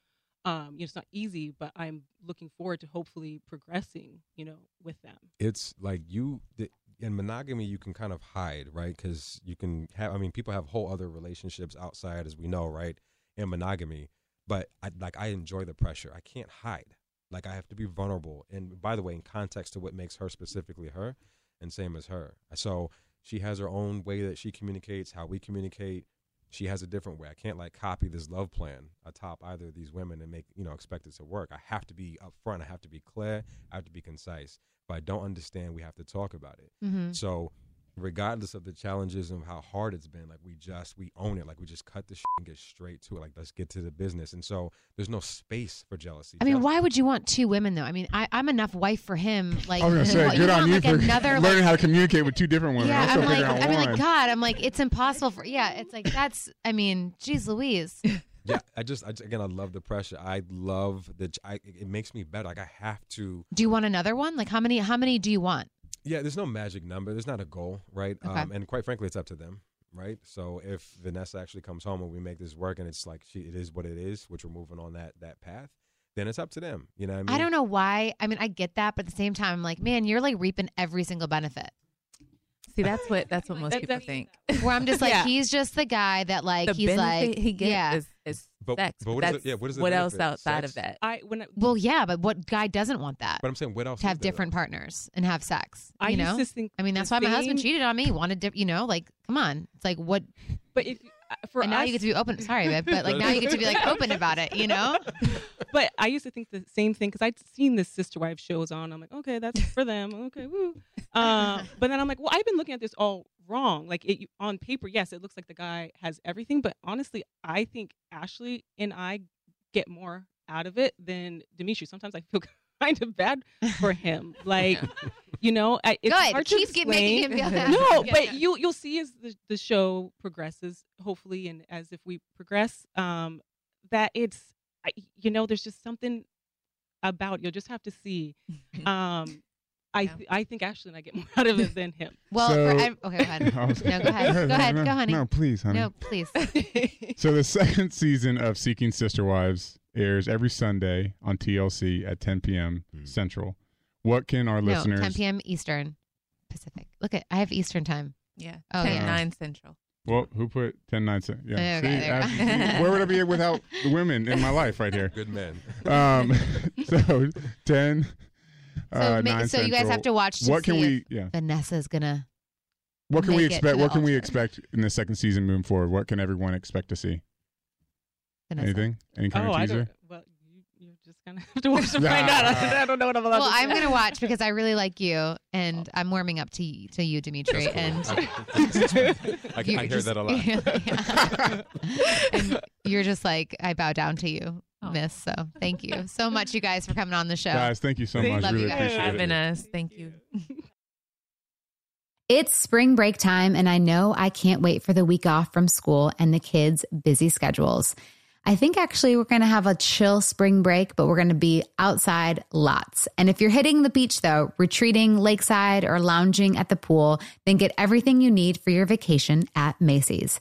um, you know, it's not easy, but I'm looking forward to hopefully progressing, you know, with them. it's like you the, in monogamy you can kind of hide right because you can have i mean people have whole other relationships outside as we know right in monogamy but I, like i enjoy the pressure i can't hide like i have to be vulnerable. And by the way in context to what makes her specifically her and same as her. So she has her own way that she communicates how we communicate. She has a different way. I can't like copy this love plan atop either of these women and make you know expect it to work. I have to be upfront. I have to be clear. I have to be concise. If i don't understand. We have to talk about it. Mhm. so regardless of the challenges and how hard it's been like we just we own it like we just cut the shit and get straight to it like let's get to the business and so there's no space for jealousy I mean, Jealousy- why would you want two women though? I mean, I, I'm enough wife for him. Like, I was gonna say, what, good on want, you like, for another learning like, how to communicate with two different women. Yeah, I'm like, I mean, like, God, I'm like, it's impossible for. Yeah, it's like that's. I mean, geez, Louise. yeah i just, I just again i love the pressure i love the I, it makes me better like i have to Do you want another one? Like, how many? How many do you want? Yeah, there's no magic number. There's not a goal, right? Okay. Um, and quite frankly, it's up to them, right? So if Vanessa actually comes home and we make this work, and it's like she, it is what it is, which we're moving on that that path, then it's up to them. You know what I mean? I don't know why. I mean, I get that, but at the same time, I'm like, man, you're like reaping every single benefit. See, that's what that's what most people think. Where I'm just like, Yeah. he's just the guy that like the he's benefit like, he gets yeah. is, is But- sex. but what is it- That's- yeah, what is the what else benefit? outside of Sex? that? I when I, well, yeah, but what guy doesn't want that? But I'm saying, what else? to have is there, different partners and have sex. I you used know, to think I mean, the that's why my husband same- cheated on me. Wanted, dip, you know, like, come on. It's like what? but if for and now us, you get to be open. Sorry, babe, but like now you get to be like open about it. You know? but I used to think the same thing because I'd seen the sister wife shows on. I'm like, okay, that's for them. Okay, woo. Uh, but then I'm like, well, I've been looking at this all wrong. Like it on paper, yes, it looks like the guy has everything, but honestly, I think Ashley and I get more out of it than Dimitri. Sometimes I feel kind of bad for him. Like, you know, I, it's Good. hard to Keep get- making him feel bad. No, Yeah. but you you'll see as the, the show progresses, hopefully, and as if we progress, um, that it's I, you know, there's just something about you'll just have to see. Um, I th- I think Ashley and I get more out of it than him. Well, So- for, I, okay, go ahead. Was- No, go ahead. Go ahead. no, Go, honey. No, please, honey. No, please. So the second season of Seeking Sister Wives airs every Sunday on TLC at 10 p.m. Central. What can our No, listeners? 10 p.m. Eastern, Pacific. Look at I have Eastern time. Yeah, Oh, 10, yeah. 9 central. Well, who put 10 9 cent? Yeah. Okay, See, there you go. I- where would I be without the women in my life right here? Good men. Um, so 10 So, uh, ma- 9 so you guys have to watch. To What can see we if yeah. Vanessa's gonna. What can we make it expect? What can we expect in the second season moving forward? What can everyone expect to see? Vanessa. Anything? Any kind oh, of I teaser? don't. Well, you, you just kind of have to watch to find out. I don't know what I'm allowed Well, to say. I'm gonna watch because I really like you, and oh. I'm warming up to to you, Dimitri, and I, I you're hear just- that a lot. Yeah. and you're just like I bow down to you, Oh. Miss. So thank you so much, you guys, for coming on the show. Guys, thank you so Thank much. Love you Really guys. appreciate Having it. us. Thank you. It's spring break time, and I know I can't wait for the week off from school and the kids' busy schedules. I think actually we're going to have a chill spring break, but we're going to be outside lots. And if you're hitting the beach though, retreating lakeside or lounging at the pool, then get everything you need for your vacation at Macy's.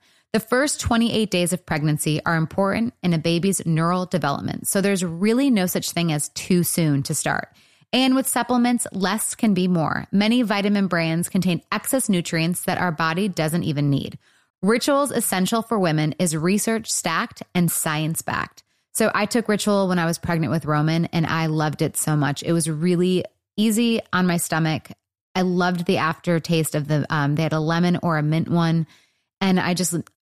The first 28 days of pregnancy are important in a baby's neural development, so there's really no such thing as too soon to start. And with supplements, less can be more. Many vitamin brands contain excess nutrients that our body doesn't even need. Rituals Essential for Women is research stacked and science backed. So I took Ritual when I was pregnant with Roman and I loved it so much. It was really easy on my stomach. I loved the aftertaste of the, um, they had a lemon or a mint one. And I just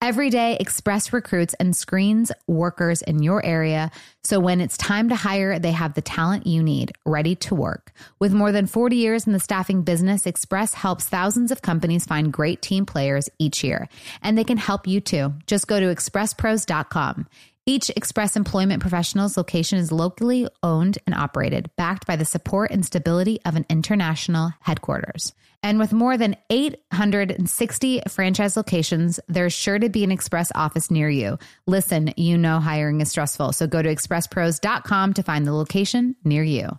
Every day, Express recruits and screens workers in your area. So when it's time to hire, they have the talent you need ready to work. With more than 40 years in the staffing business, Express helps thousands of companies find great team players each year. And they can help you too. Just go to expresspros.com. Each Express Employment Professionals location is locally owned and operated, backed by the support and stability of an international headquarters. And with more than 860 franchise locations, there's sure to be an Express office near you. Listen, you know hiring is stressful, so go to expresspros.com to find the location near you.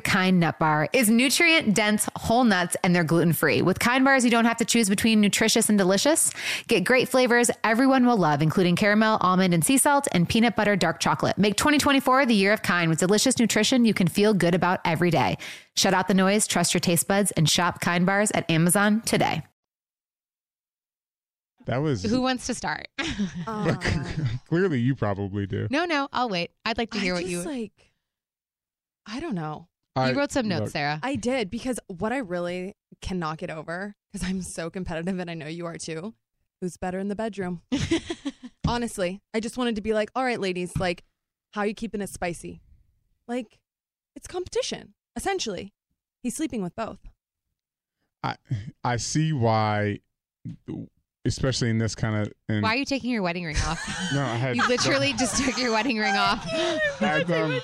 kind nut bar is nutrient dense whole nuts and they're gluten free. With kind bars, you don't have to choose between nutritious and delicious. Get great flavors everyone will love, including caramel, almond, and sea salt, and peanut butter dark chocolate. Make 2024 the year of kind with delicious nutrition you can feel good about every day. Shut out the noise, trust your taste buds, and shop kind bars at Amazon today. That was Who wants to start? clearly you probably do. no, no, I'll wait. I'd like to hear I what just, you. like. I don't know. I- you wrote some notes, look, Sarah. I did because what I really cannot get over because I'm so competitive and I know you are too. Who's better in the bedroom? Honestly, I just wanted to be like, all right, ladies, like, how you keeping it spicy? Like, it's competition essentially. He's sleeping with both. I I see why, especially in this kind of. In, Why are you taking your wedding ring off? No, I had. you literally just took your wedding ring off. I had, um,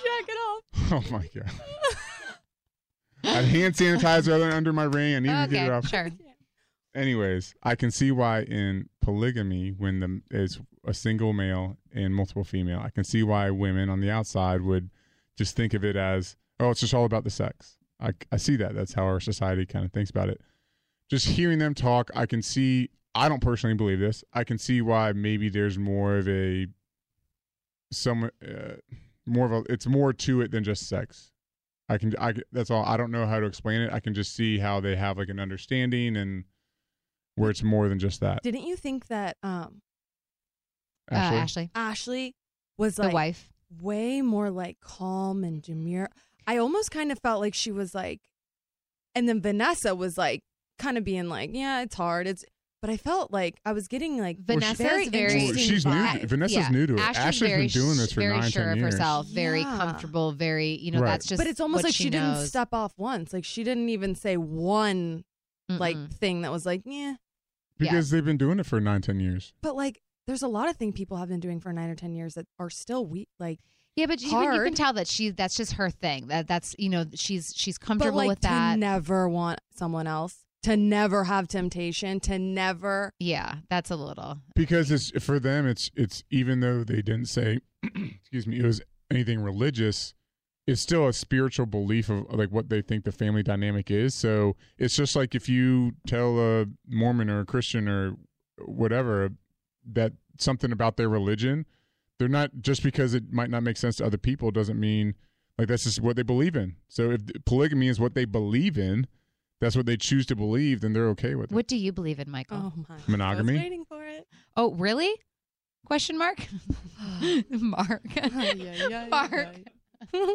Oh my god. I had hand sanitizer under my ring. I needed to get it off. sure. Anyways, I can see why in polygamy, when the is a single male and multiple female, I can see why women on the outside would just think of it as, oh, it's just all about the sex. I, I see that. That's how our society kind of thinks about it. Just hearing them talk, I can see. I don't personally believe this. I can see why maybe there's more of a some uh, more of a. It's more to it than just sex. I can. I that's all. I don't know how to explain it. I can just see how they have like an understanding and where it's more than just that. Didn't you think that um Ashley? Uh, Ashley, Ashley was the wife. way more like calm and demure. I almost kind of felt like she was like, and then Vanessa was like, kind of being like, yeah, it's hard. It's, but I felt like I was getting like Vanessa's very, very- she's new. To, Vanessa's Yeah. new to it. Ashley's Ashley's very been doing this for very nine, sure 10 of years. herself, very Yeah. comfortable, very you know Right. that's just. but it's almost what like she, didn't step off once. Like she didn't even say one like Mm-mm. thing that was like, yeah. Because they've been doing it for nine, ten years. But like, there's a lot of things people have been doing for nine or ten years that are still weak. like. Yeah, but you, can- you can tell that she that's just her thing. That that's you know she's she's But comfortable like with to that. never want someone else, to never have temptation, to never. yeah, that's a little. Because it's for them, it's it's even though they didn't say, excuse me, it was anything religious. It's still a spiritual belief of like what they think the family dynamic is. So it's just like if you tell a Mormon or a Christian or whatever that something about their religion, they're not just because it might not make sense to other people doesn't mean like that's just what they believe in. So if polygamy is what they believe in, that's what they choose to believe, then they're okay with it. What do you believe in, Michael? Oh my! Monogamy? I was waiting for it. Oh, really? Question mark. Mark. Mark.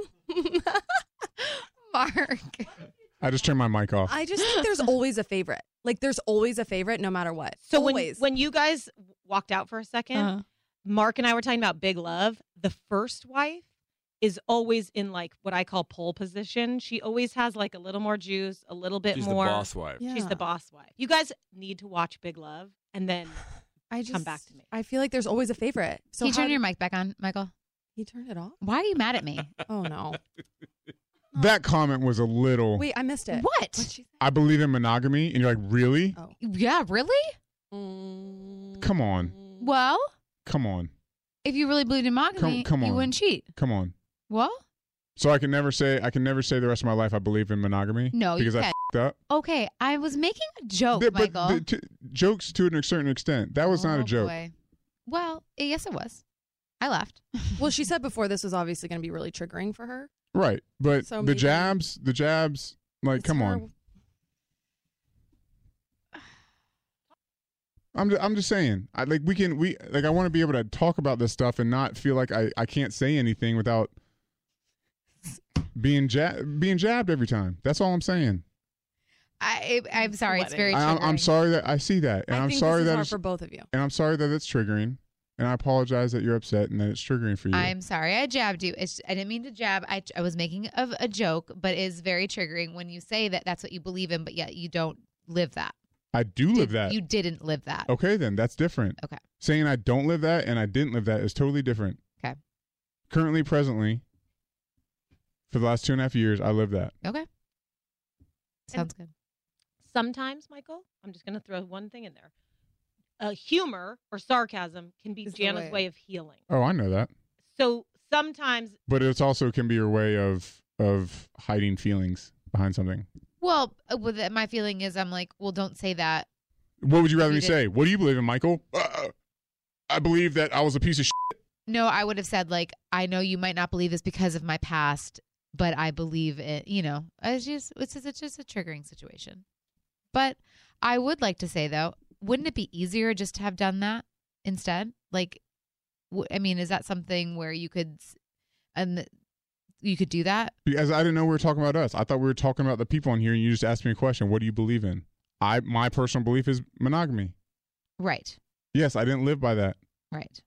Mark. I just turned my mic off. I just think there's always a favorite. Like there's always a favorite, no matter what. So when when you guys walked out for a 2nd Uh-huh. Mark and I were talking about Big Love. The first wife is always in like what I call pole position. She always has like a little more juice, a little bit more. She's the boss wife. She's the boss wife. You guys need to watch Big Love and then I just come back to me. I feel like there's always a favorite. So Can you how turn do- your mic back on, Michael? He turned it off. Why are you mad at me? Oh no! that comment was a little. Wait, I missed it. What? What'd she say? I believe in monogamy, and you're like, really? Oh. Yeah, really? Mm. Come on, Well, come on, if you really believed in monogamy, come you on. wouldn't cheat. come on. Well, So I can never say I can never say the rest of my life I believe in monogamy. No, because I can't. fed up. okay. I was making a joke, Yeah, but Michael. the- to- jokes to a certain extent. That was not Oh, a joke. boy. Well, yes, it was. I laughed. Well, she said before this was obviously going to be really triggering for her. Right, but So the maybe- jabs, the jabs, like, It's come her- on. I'm just, I'm just saying. I like we can we like I want to be able to talk about this stuff and not feel like I, I can't say anything without being jab being jabbed every time. That's all I'm saying. I, I'm sorry. It's very. I, I'm, I'm sorry that I see that, and I am think sorry this is that hard it's- for both of you. and I'm sorry that it's triggering, and I apologize that you're upset and that it's triggering for you. I'm sorry. I jabbed you. It's, I didn't mean to jab. I, I was making a, a joke, but it's very triggering when you say that that's what you believe in, but yet you don't live that. I do live Did- that. You didn't live that. Okay, then that's different. Okay. Saying I don't live that and I didn't live that is totally different. Okay. Currently, presently, for the last two and a half years, I live that. Okay. Sounds good. Sometimes, Michael, I'm just going to throw one thing in there. Uh, humor or sarcasm can be Is the Jana's way. way of healing. Oh, I know that. So sometimes But it's also can be your way of of hiding feelings behind something. Well, uh, with it, my feeling is I'm like, well, don't say that. What would you rather You me did- say? What do you believe in, Michael? Uh, I believe that I was a piece of shit. No, I would have said like, I know you might not believe this because of my past, but I believe it. You know, it's just it's just, it's just a triggering situation. But I would like to say though, wouldn't it be easier just to have done that instead? Like, w- I mean, is that something where you could, s- and you could do that? Because I didn't know we were talking about us. I thought we were talking about the people in here, and you just asked me a question. What do you believe in? I my personal belief is monogamy. Right, Yes, I didn't live by that. right.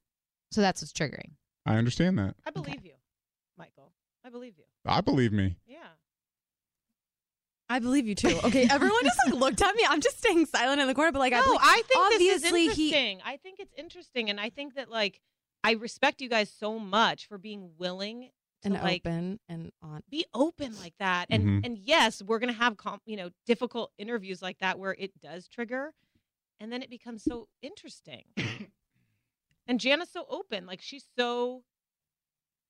So that's what's triggering. I understand that. I believe you, Michael. I believe you. I believe me. Yeah. I believe you too. Okay, everyone just like looked at me. I'm just staying silent in the corner, but like I no, believe, I think obviously this is he interesting. I think it's interesting, and I think that like I respect you guys so much for being willing to and like open and on. be open like that. And Mhm. and yes, we're gonna have com- you know difficult interviews like that where it does trigger, and then it becomes so interesting. and Jana's so open, like she's so,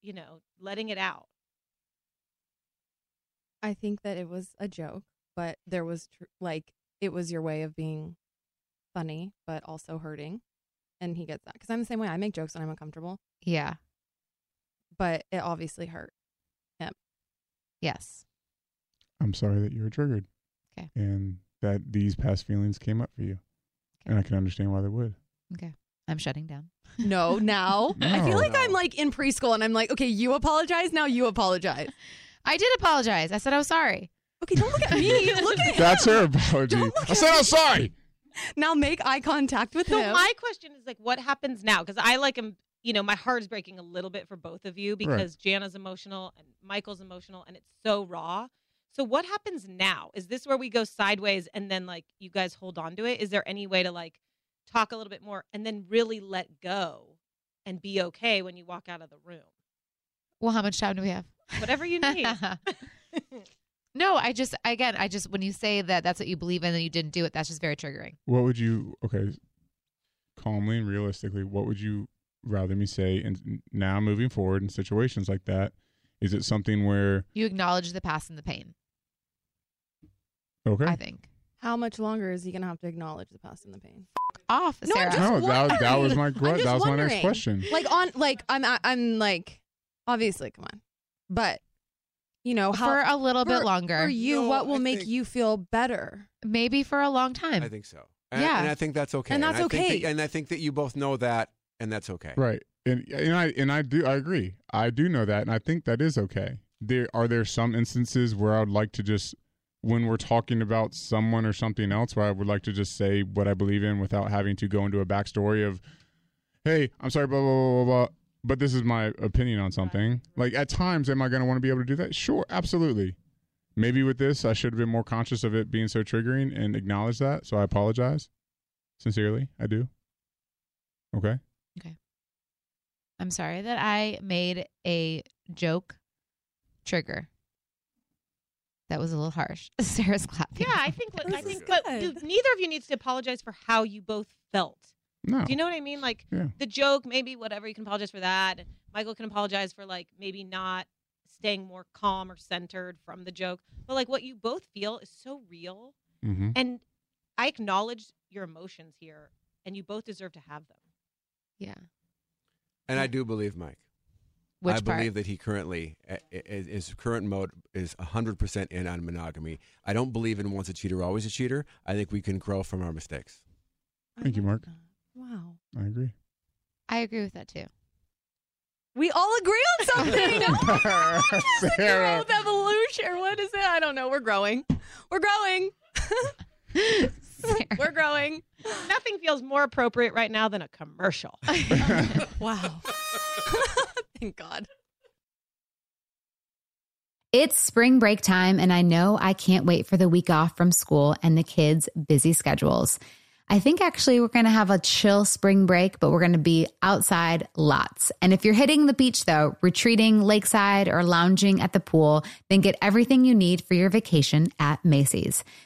you know, letting it out. I think that it was a joke, but there was tr- like it was your way of being funny, but also hurting, and he gets that because I'm the same way. I make jokes when I'm uncomfortable, Yeah. but it obviously hurt him. Yes. I'm sorry that you were triggered. Okay. And that these past feelings came up for you. And I can understand why they would. Okay. I'm shutting down. No, now I feel No. like I'm like in preschool, and I'm like, okay, you apologize now. You apologize. I did apologize. I said I was sorry. Okay, don't look at me. look at That's him. her apology. I said at I'm sorry. Now make eye contact with So him. my question is like, what happens now? Because I like am, you know, my heart is breaking a little bit for both of you because Jana's emotional and Michael's emotional, and it's so raw. So what happens now? Is this where we go sideways and then like you guys hold on to it? Is there any way to like talk a little bit more and then really let go and be okay when you walk out of the room? Well, how much time do we have? Whatever you need. no, I just again, I just when you say that that's what you believe in and you didn't do it, that's just very triggering. What would you? Okay, calmly and realistically, what would you rather me say? And now moving forward in situations like that, is it something where You acknowledge the past and the pain. okay? I think. How much longer is he gonna have to acknowledge the past and the pain? Off, No, Sarah. just No, that- that was my que- that was my next question. Like on, like I'm, I'm like, obviously, come on, but you know, how, For a little bit longer. For you, No, what will I make think- you feel better? Maybe for a long time. I think so. And, Yeah. and I think that's okay. And that's I think okay. that- and I think that you both know that, and that's okay. Right. And and I and I do I agree. I do know that and I think that is okay. There are there some instances where I would like to just when we're talking about someone or something else where I would like to just say what I believe in without having to go into a backstory of hey, I'm sorry, blah blah blah blah blah. But this is my opinion on something. Like at times, am I going to want to be able to do that? Sure, absolutely. Maybe with this, I should have been more conscious of it being so triggering and acknowledge that. So I apologize. Sincerely, I do. Okay. Okay. I'm sorry that I made a joke trigger. That was a little harsh. Sarah's clapping. Yeah, I think. What, I think, but you, neither of you needs to apologize for how you both felt. No. Do you know what I mean? Like Yeah. the joke, maybe whatever. You can apologize for that. Michael can apologize for like maybe not staying more calm or centered from the joke. But like what you both feel is so real, Mm-hmm. and I acknowledge your emotions here, and you both deserve to have them. Yeah. And I do believe Mike. Which I part? believe that he currently, is- his current mode is 100% in on monogamy. I don't believe in once a cheater, always a cheater. I think we can grow from our mistakes. Thank you, Mark. Wow, I agree. I agree with that too. we all agree on something. Oh Sarah. Growth evolution, what is it? I don't know. We're growing. We're growing. We're growing. Nothing feels more appropriate right now than a commercial. Wow. Thank God. It's spring break time, and I know I can't wait for the week off from school and the kids' busy schedules. I think actually we're going to have a chill spring break, but we're going to be outside lots. And if you're hitting the beach, though, retreating lakeside or lounging at the pool, then get everything you need for your vacation at Macy's.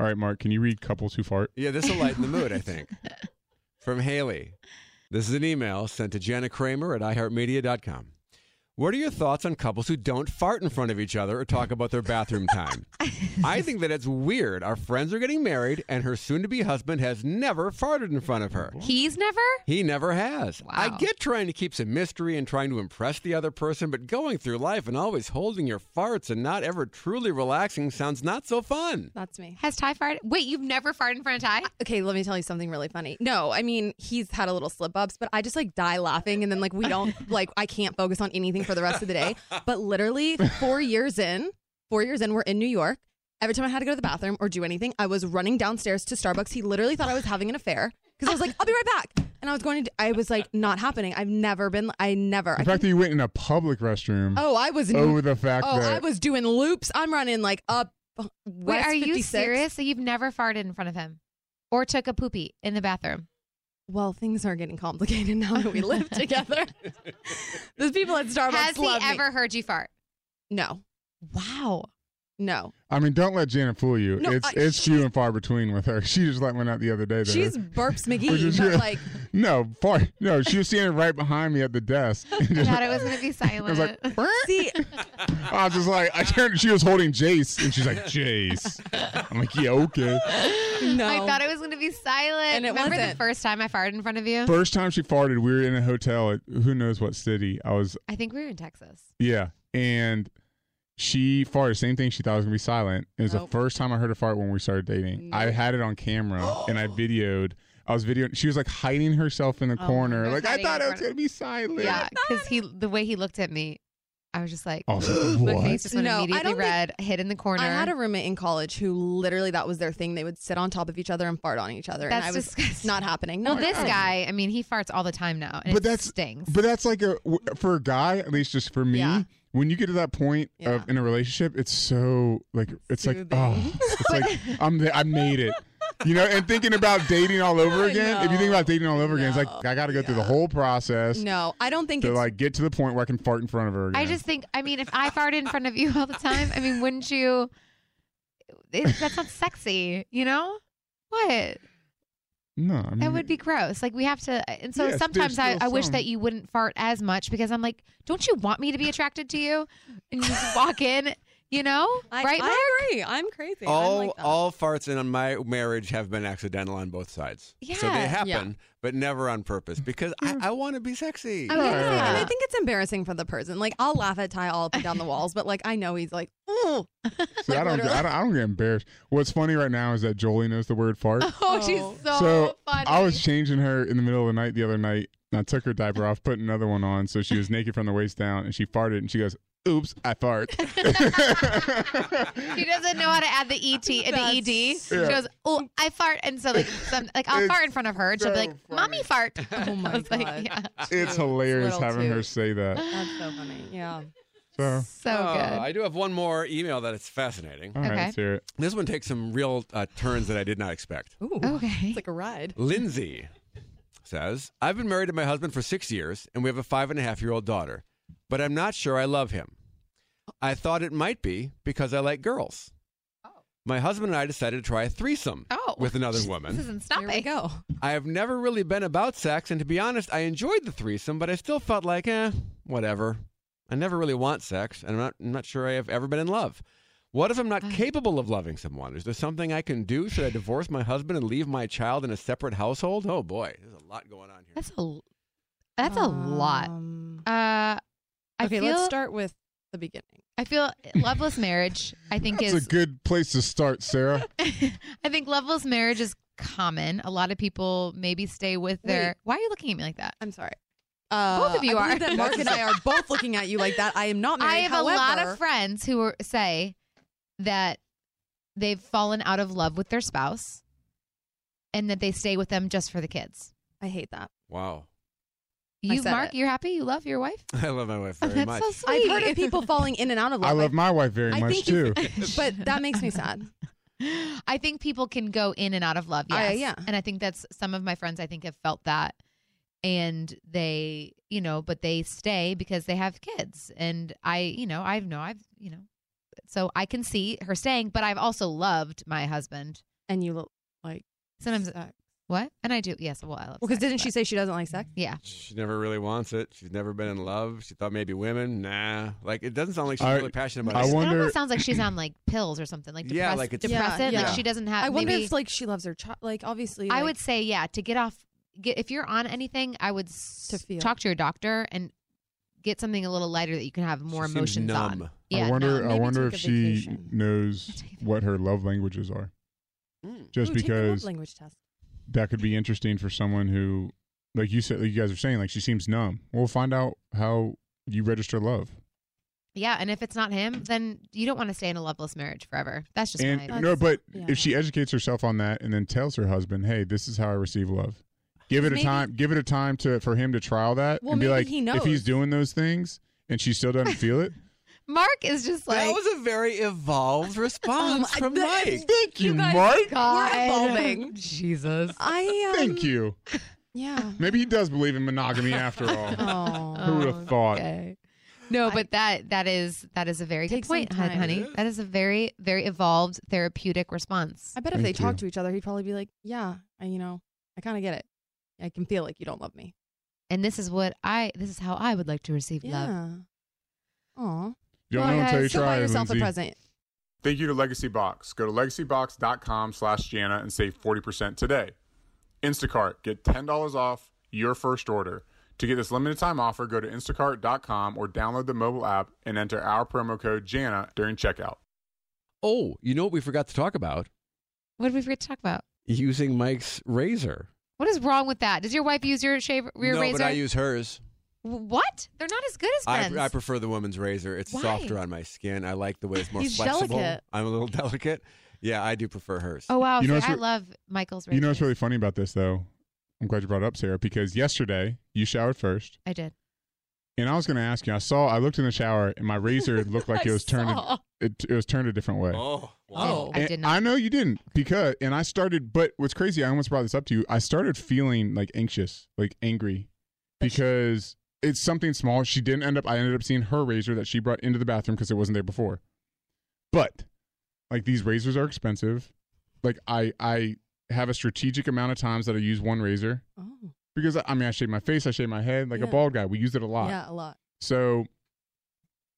All right, Mark, can you read couples who fart? Yeah, this will lighten the mood, I think. From Haley. This is an email sent to Jana Kramer at iHeartMedia.com. What are your thoughts on couples who don't fart in front of each other or talk about their bathroom time? I think that it's weird. Our friends are getting married, and her soon to be husband has never farted in front of her. He's never? He never has. I get trying to keep some mystery and trying to impress the other person, but going through life and always holding your farts and not ever truly relaxing sounds not so fun. That's me. Has Ty farted? Wait, you've never farted in front of Ty? Okay, let me tell you something really funny. No, I mean he's had a little slip ups, but I just like die laughing, and then like we don't like I can't focus on anything for the rest of the day. But literally, four years in, four years in, we're in New York. Every time I had to go to the bathroom or do anything, I was running downstairs to Starbucks. He literally thought I was having an affair because I was like, "I'll be right back," and I was going to. I was like, "Not happening." I've never been. I never. The I fact that you went in a public restroom. Oh, I was over the fact Oh, that I was doing loops. I'm running like up. uh, Wait, West are you serious? So you've never farted in front of him or took a poopy in the bathroom? Well, things are getting complicated now that we live together. Those people at Starbucks Has he love me. ever heard you fart? No, Wow. No. I mean, don't let Janet fool you. No, it's I- it's few and far between with her. She just let one out the other day. Though. She's burps Which McGee, is but like no, far no. She was standing right behind me at the desk. I thought it was going to be silent. I was silent. like, see, I was just like, I turned. She was holding Jace, and she's like, Jace. I'm like, yeah, okay. no. I thought it was going to be silent. And it Remember the wasn't. first time I farted in front of you? First time she farted, we were in a hotel at who knows what city. I was, I think we were in Texas. yeah, and she farted. Same thing. She thought it was gonna be silent. It was Nope. the first time I heard her fart when we started dating. I had it on camera and I videoed. I was videoing. She was like hiding herself in the Oh, corner. God. Like I Hiding thought in it was front of- gonna be silent. Yeah, because he the way he looked at me, I was just like, I was like, my what? face just went No, I immediately don't think- red, hid in the corner. I had a roommate in college who literally that was their thing. They would sit on top of each other and fart on each other, That's and I was disgusting. not happening. well, oh No, this no. guy, I mean, he farts all the time now, and But it that's- stings. But that's like a w- for a guy, at least just for me. Yeah. When you get to that point Yeah. of in a relationship, it's so like it's like oh, it's like I'm the, I made it. You know, and thinking about dating all over I again. If you think about dating all over again, it's like I got to go through the whole process No, I don't think to it's like get to the point where I can fart in front of her again. I just think, I mean, if I farted in front of you all the time, I mean, wouldn't you? It, that's not sexy, you know? What? No, I mean That would be gross. Like we have to, uh, and so Yes, sometimes I, I wish some. that you wouldn't fart as much because I'm like, don't you want me to be attracted to you? And you just walk in, you know, I, right? Mark? Agree. I'm crazy. I'm all like all farts in my marriage have been accidental on both sides. Yeah, So they happen, Yeah. but never on purpose because I, I want to be sexy. I mean, Yeah. and I think it's embarrassing for the person. Like, I'll laugh at Ty all up and down the walls, but like, I know he's like, oh, See, I don't. I don't. I don't get embarrassed. What's funny right now is that Jolie knows the word fart. Oh, she's Oh. so, so funny. I was changing her in the middle of the night the other night. And I took her diaper off, put another one on, so she was naked from the waist down, and she farted, and she goes, "Oops, I fart." she doesn't know how to add the et and the ed. She Yeah. goes, "Oh, I fart," and so like, some, like I'll It's fart in front of her, and she'll be so like, "Mommy fart." Oh my I was like, God. yeah, it's hilarious Little having her say that. that's so funny. Yeah. So, so Oh, good. I do have one more email that is fascinating. all right, Okay. let's hear it. This one takes some real uh, turns that I did not expect. Ooh. Okay. It's like a ride. Lindsay says, I've been married to my husband for six years, and we have a five and a half year old daughter, but I'm not sure I love him. I thought it might be because I like girls. My husband and I decided to try a threesome Oh, with another woman. This woman. isn't Here we stopping. go. I have never really been about sex, and to be honest, I enjoyed the threesome, but I still felt like, eh, whatever. I never really want sex, and I'm not, I'm not sure I have ever been in love. What if I'm not capable of loving someone? Is there something I can do? Should I divorce my husband and leave my child in a separate household? Oh boy, there's a lot going on here. That's a that's a lot. Um, Uh, I okay, feel, let's start with the beginning. I feel loveless marriage. I think That's is a good place to start, Sarah. I think loveless marriage is common. A lot of people maybe stay with their. Wait. Why are you looking at me like that? I'm sorry. Uh, Both of you I are. that Mark and I are both looking at you like that. I am not married. I have a lot of friends who are, say that they've fallen out of love with their spouse and that they stay with them just for the kids. I hate that. Wow. I You, Mark, it. you're happy? You love your wife? I love my wife very That's much. so sweet. I've heard of people falling in and out of love. I love my wife very I much too. but that makes me sad. I think people can go in and out of love. Oh, I- Yes. yeah. And I think that's some of my friends I think have felt that. And they, you know, but they stay because they have kids. And I, you know, I've no, I've, you know, so I can see her staying, but I've also loved my husband. And you look like sometimes what? And I do. Yes. Well, I love Well, because sex, didn't she but- say she doesn't like sex? Yeah. She never really wants it. She's never been in love. She thought maybe women. Nah. Like it doesn't sound like she's I- really passionate about I it. It wonder- almost sounds like she's on like pills or something, like Yeah, depress- like it's- depressant. Yeah, Like she doesn't have. I wonder maybe, if like she loves her child. Like obviously, I like- would say, yeah, to get off, get if you're on anything, I would s- To feel. talk to your doctor and get something a little lighter that you can have more She seems emotions numb. on. Yeah, I wonder. numb. I Maybe wonder if a she vacation. knows what her love languages are. Mm. Just Ooh, take the love because language test. That could be interesting for someone who, like you said, like you guys are saying, like she seems numb. We'll find out how you register love. Yeah, and if it's not him, then you don't want to stay in a loveless marriage forever. That's just and my. no, but yeah. if she educates herself on that and then tells her husband, "Hey, this is how I receive love," give it a time. Give it a time to for him to trial that Well, and be like, he if he's doing those things and she still doesn't feel it, Mark is just like that was a very evolved response Um, from that- Mike. thank you, guys- Mike. God, We're evolving. Jesus. I um, Thank you. Yeah. Maybe he does believe in monogamy after all. Oh. Who would have thought? Okay. No, but that that is that is a very good point, time. honey. That is a very very evolved therapeutic response. I bet if they Thank talked to each other, he'd probably be like, "Yeah, I, you know, I kind of get it. I can feel like you don't love me." And this is what I this is how I would like to receive love. Yeah. Aw. You don't know until you Still try, buy yourself Lindsay. a present. Thank you to Legacy Box. Go to legacybox.com slash Jana and save 40% today. Instacart, get $10 off your first order. To get this limited time offer, go to instacart.com or download the mobile app and enter our promo code JANA during checkout. Oh, you know what we forgot to talk about? What did we forget to talk about? Using Mike's razor. What is wrong with that? Does your wife use your shave your no, razor? but I use hers. W- what? They're not as good as I, men's. I prefer the woman's razor. It's Why? softer on my skin. I like the way it's more He's flexible. delicate. I'm a little delicate. Yeah, I do prefer hers. oh wow! You know see, what's I re- love Michael's razor. You know what's really funny about this, though? I'm glad you brought it up, Sarah, because yesterday you showered first. I did. And I was going to ask you. I saw. I looked in the shower, and my razor looked like it was turned. saw. It, it was turned a different way. Oh, oh wow. I did not. I know you didn't because, and I started. But what's crazy? I almost brought this up to you. I started feeling like anxious, like angry, because it's something small. She didn't end up. I ended up seeing her razor that she brought into the bathroom because it wasn't there before. But like these razors are expensive. Like I, I have a strategic amount of times that I use one razor Oh. because I mean I shave my face, I shave my head like a bald guy. We use it a lot. Yeah, a lot. So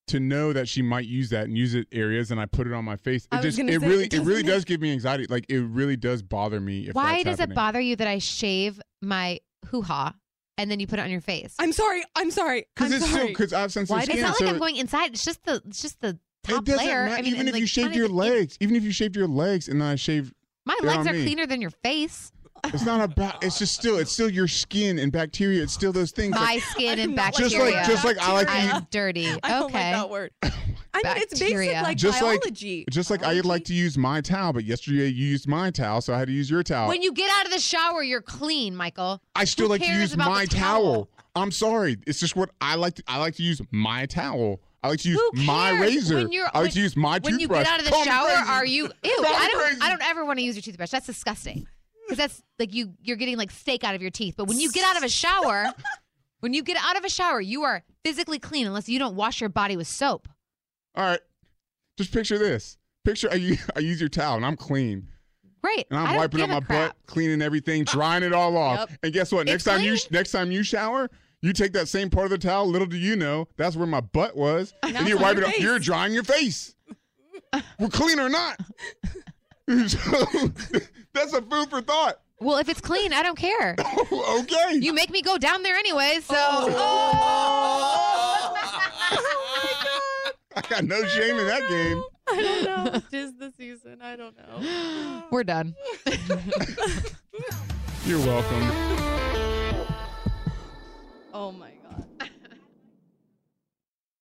to know that she might use that and use it areas and I put it on my face, it just it really it it really does give me anxiety. Like it really does bother me if Why does happening. it bother you that I shave my hoo ha and then you put it on your face? I'm sorry. I'm sorry. Because I'm it's sorry. still because I have sensitive Why skin. it's not so like I'm going inside. It's just the it's just the it top doesn't layer. matter. I mean, even if like, you shaved your even- legs, even if you shaved your legs and then I shaved, My legs are me. cleaner than your face. It's not about. It's just still. It's still your skin and bacteria. It's still those things. My like, skin and not like just like just like I like to Bacteria. use I'm dirty. I don't okay. like that word. I mean, it's basic Bacteria. like just like just like I would like to use my towel, but yesterday you used my towel, so I had to use your towel. When you get out of the shower, you're clean, Michael. I still Who like to use my the towel. I'm sorry. It's just what I like. To, I like to use my towel. I like to use Who my cares? razor. When you're- I like when- to use my toothbrush. When you toothbrush. get out of the Call shower, crazy. are you? Ew! I don't. crazy. I don't ever want to use your toothbrush. That's disgusting. Because that's like you. You're getting like steak out of your teeth. But when you get out of a shower, when you get out of a shower, you are physically clean unless you don't wash your body with soap. All right. Just picture this. Picture I use, I use your towel and I'm clean. Great. And I'm wiping up my crap. butt, cleaning everything, uh, drying it all off. Yep. And guess what? Next It's time you next time you shower, you take that same part of the towel. Little do you know, that's where my butt was, and it's you wipe it up. You're drying your face. We're clean or not. So, that's a food for thought. Well, if it's clean, I don't care. Oh, okay. You make me go down there anyway, so. Oh. Oh! I got no shame in that game. I don't know. Tis the season. I don't know. We're done. You're welcome. Oh my god.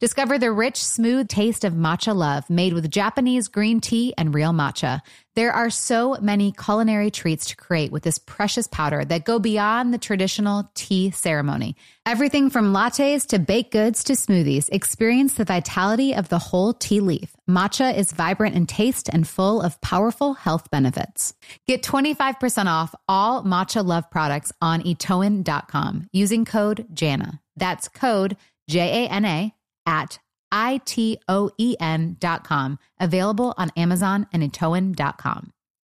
Discover the rich, smooth taste of matcha love made with Japanese green tea and real matcha. There are so many culinary treats to create with this precious powder that go beyond the traditional tea ceremony. Everything from lattes to baked goods to smoothies. Experience the vitality of the whole tea leaf. Matcha is vibrant in taste and full of powerful health benefits. Get 25% off all matcha love products on itoen.com using code JANA. That's code J A N A at I T O E N dot com. Available on Amazon and itoen.com.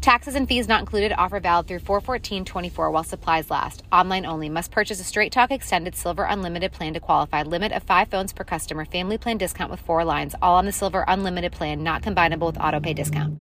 Taxes and fees not included. Offer valid through 41424 while supplies last. Online only. Must purchase a Straight Talk Extended Silver Unlimited plan to qualify. Limit of five phones per customer. Family plan discount with four lines. All on the Silver Unlimited plan, not combinable with auto pay discount.